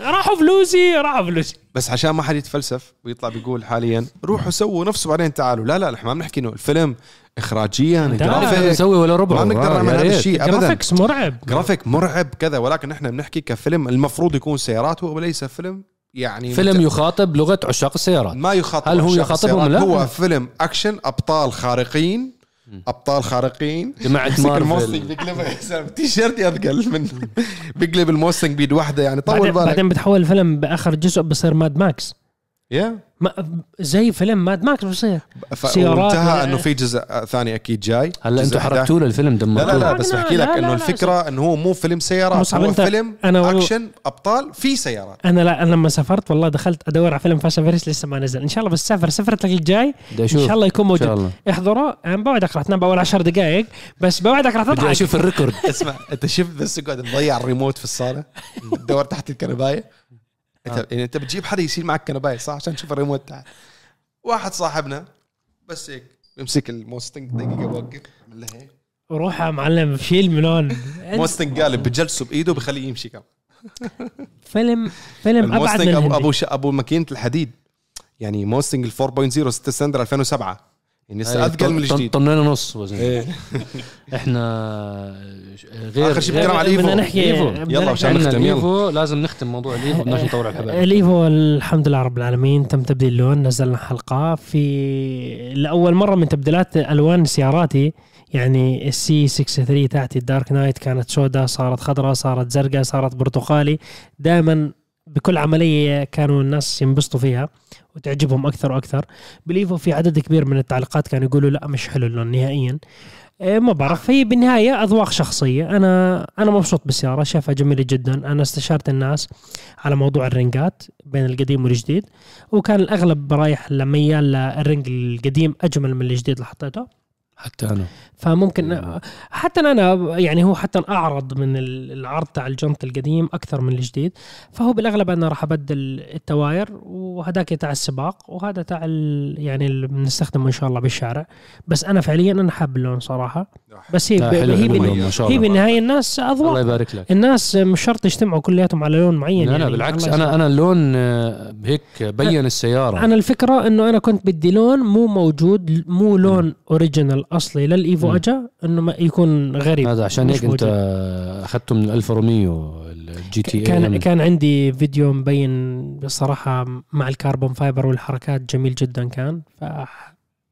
راحوا فلوسي راحوا فلوسي. بس عشان ما حد يتفلسف ويطلع بيقول حاليا روحوا سووا نفسه بعدين تعالوا. لا لا نحن ما بنحكي إنه الفيلم اخراجيا جرافيك. نسوي ولا ربع. ما بنقدر نعمل هذا الشيء ابدا. graphics مرعب. جرافيك مرعب كذا ولكن نحن بنحكي كفيلم المفروض يكون سيارات هو وليس فيلم يعني فيلم مت- يخاطب لغة عشاق السيارات. ما يخاطب هل هو يخاطبهم. لا؟ هو فيلم أكشن أبطال خارقين أبطال خارقين. جماعة الموستنج مارفل. بيقلبها يا سلام تيشيرت أثقل من بيقلب الموستنج بيد واحدة يعني طول بالك. بعدين بتحول الفيلم بآخر جزء بصير Mad Max. يا ما زي فيلم Mad Max بصير. ف- سيارات وانتهى لا- إنه في جزء ثاني أكيد جاي. هلا أنتم 11. حرقتوا له الفيلم لا دمرتوه لا لا بس لا، بحكي لك إنه لا، الفكرة إنه هو مو فيلم سيارات هو فيلم أنا و- أكشن أبطال في سيارات. أنا لا أنا لما سافرت والله دخلت أدور على فيلم Fast Furious لسه ما نزل. إن شاء الله بس سافر سفرتك الجاي بدي إن شاء الله يكون موجود. الله. احضره أنا بوعدك راح تنام بأول 10 دقائق بس بوعدك راح بدي تضحك. أشوف ال record. اسمع أنت شفت بس قاعد مضيع الريموت في الصالة؟ تدور تحت الكنباية. انت يعني انت بتجيب حدا يشيل معك كنباية صح؟ عشان تشوف الريموت تحت واحد صاحبنا بس هيك بيمسك الموستنج دقيقة بوقف من هيك روح يا معلم شيل من هون. موستنج قالب بجلسه بإيده بخليه يمشي كم فيلم فيلم أبعد من ابو. أبو. أبو ماكينة الحديد. يعني موستنج ال 4.0 6 سلندر 2007 يعني لسه أثقل من الجديد. طنين ونص وزن. إيه. إحنا غير آخر شيء بنتكلم على بدنا ال Evo نحكي Evo. بدنا يلا عشان نختم، يلا. لازم نختم موضوع ال Evo بدناش نطول على الحبايب ال Evo الحمد لله رب العالمين. تم تبديل اللون نزلنا حلقة. في لأول مرة من تبديلات ألوان سياراتي يعني ال C 63 تاعتي ال Dark Knight كانت سوداء صارت خضراء صارت زرقاء صارت برتقالي. دائما بكل عملية كانوا الناس ينبسطوا فيها وتعجبهم أكثر وأكثر. بال Evo في عدد كبير من التعليقات كانوا يقولوا لا مش حلو اللون نهائيا. إيه، ما بعرف. هي بالنهاية أذواق شخصية. أنا أنا مبسوط بالسيارة شايفها جميلة جدا. أنا استشارت الناس على موضوع الرنجات بين القديم والجديد وكان الأغلب رايح لميال للرنج القديم أجمل من الجديد اللي حطيته. حتى أنا. فممكن حتى أنا يعني هو حتى أعرض من ال- العرض تاع الجنط القديم أكثر من الجديد. فهو بالأغلب أنا راح أبدل التواير وهذاك تاع السباق وهذا تاع يعني اللي بنستخدمه إن شاء الله بالشارع. بس أنا فعليا أنا حاب اللون صراحة. بس هي لا، هي, حلو بالن- اللون، ما شاء هي الله. بالنهاية الناس الله اذواق يبارك لك. الناس مش شرط يجتمعوا كلياتهم على لون معين لا لا يعني بالعكس. الله أنا أنا اللون آه، هيك بين السيارة. أنا الفكرة إنه أنا كنت بدي لون مو موجود مو لون original اصلي لل Evo. أجا إنه ما يكون غريب هذا عشان هيك أنت. أخذته من ال Alfa Romeo ال GT كان اي كان عندي فيديو مبين بصراحة مع ال carbon fiber والحركات جميل جدا كان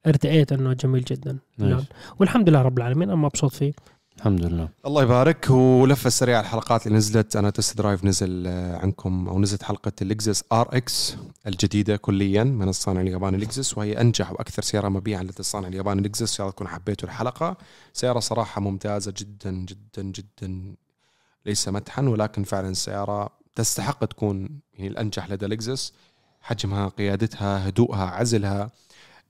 فارتئيت إنه جميل جدا. اللون والحمد لله رب العالمين أنا مبسوط فيه. الحمد لله. الله يبارك. ولفه سريعه الحلقات اللي نزلت. أنا test drive نزل آه، عندكم أو نزلت حلقة Lexus RX الجديدة كليا من الصانع الياباني Lexus وهي أنجح وأكثر سيارة مبيعا لدى الصانع الياباني Lexus. الله تكونوا حبيتوا الحلقة. سيارة صراحة ممتازة جدا جدا جدا ليس مدحا ولكن فعلا سياره تستحق تكون يعني الأنجح لدى Lexus. حجمها قيادتها هدوءها عزلها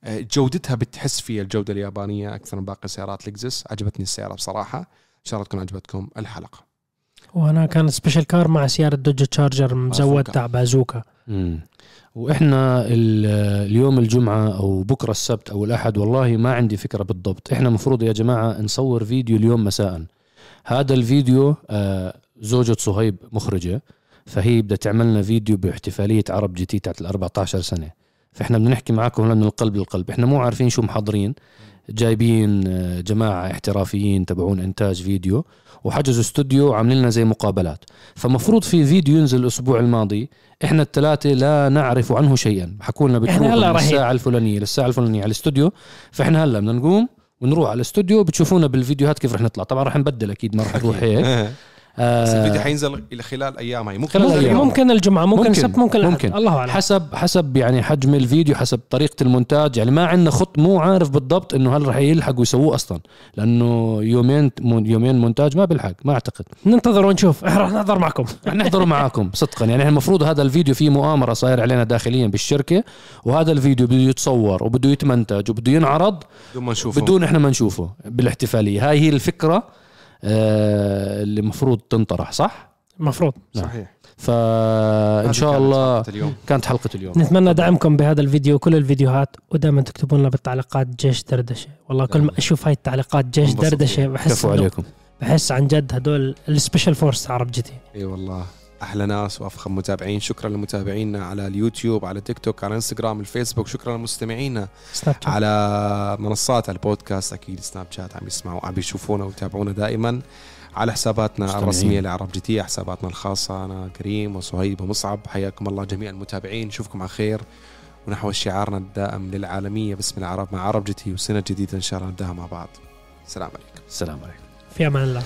جودتها بتحس فيها الجودة اليابانية أكثر من باقي سيارات Lexus عجبتني السيارة بصراحة. إن شاء الله تكون عجبتكم الحلقة. وأنا كان special car مع سيارة Dodge Charger مزود بازوكا. تاع بازوكا. مم. وإحنا ال- اليوم الجمعة أو بكرة السبت أو الأحد والله ما عندي فكرة بالضبط. إحنا مفروض يا جماعة نصور فيديو اليوم مساء. هذا الفيديو آه، زوجة صهيب مخرجة فهي بدها تعمل لنا فيديو باحتفالية عرب GT تاعت ال 14 سنة. فإحنا بدنا نحكي معاكم هلا من القلب للقلب. إحنا مو عارفين شو محضرين. جايبين آه، جماعة احترافيين تبعون إنتاج فيديو وحجزوا استوديو وعاملين لنا زي مقابلات. فمفروض في فيديو ينزل الأسبوع الماضي. إحنا الثلاثه لا نعرف عنه شيئا. حكوا لنا بتروحوا من. الساعة الفلانية للساعة الفلانية على الاستوديو. فإحنا هلا بدنا نقوم ونروح على الاستوديو بتشوفونا بالفيديوهات كيف رح نطلع. طبعا رح نبدل أكيد ما رح نروح هيك. بس الفيديو آه حينزل إلى خلال أيام هي ممكن خلال ينزل أيام. ممكن الجمعة ممكن, ممكن. السبت ممكن. ممكن. الله أعلم. حسب حسب يعني حجم الفيديو حسب طريقة المونتاج. يعني ما عندنا خط مو عارف بالضبط إنه هل رح يلحقوا يسووه أصلا. لأنه يومين يومين مونتاج ما بيلحق ما أعتقد. ننتظر ونشوف. إحنا راح نحضر معكم. رح نحضره معاكم صدقا. يعني المفروض هذا الفيديو فيه مؤامرة صاير علينا داخليا بالشركة وهذا الفيديو بده يتصور وبده يتمنتج وبده ينعرض. بدون ما نشوفه. بدون إحنا ما نشوفه بالإحتفالية. هاي هي الفكرة. اللي المفروض تنطرح صح؟ المفروض نعم. صحيح. فإن شاء كانت الله حلقة اليوم. كانت حلقة اليوم. نتمنى دعمكم بهذا الفيديو وكل الفيديوهات ودائما تكتبوا لنا بالتعليقات جيش دردشة. والله كل ما أشوف هاي التعليقات جيش دردشة. بحس كفو عليكم. بحس عن جد هدول ال special force عرب GT إي والله. أحلى ناس وأفخم متابعين. شكرا لمتابعينا على اليوتيوب على تيك توك على إنستغرام الفيسبوك. شكرا لمستمعينا سناب شات. على منصات البودكاست. أكيد سناب شات عم يسمعوا عم يشوفونا ويتابعونا دائما على حساباتنا مستمعين. الرسمية لعرب GT حساباتنا الخاصة. أنا كريم وصهيب ومصعب حياكم الله جميع المتابعين. نشوفكم على خير ونحو شعارنا الدائم للعالمية. باسم العرب مع عرب GT وسنة جديدة إن شاء الله نبدأها مع بعض. السلام عليكم. السلام عليكم. في أمان الله.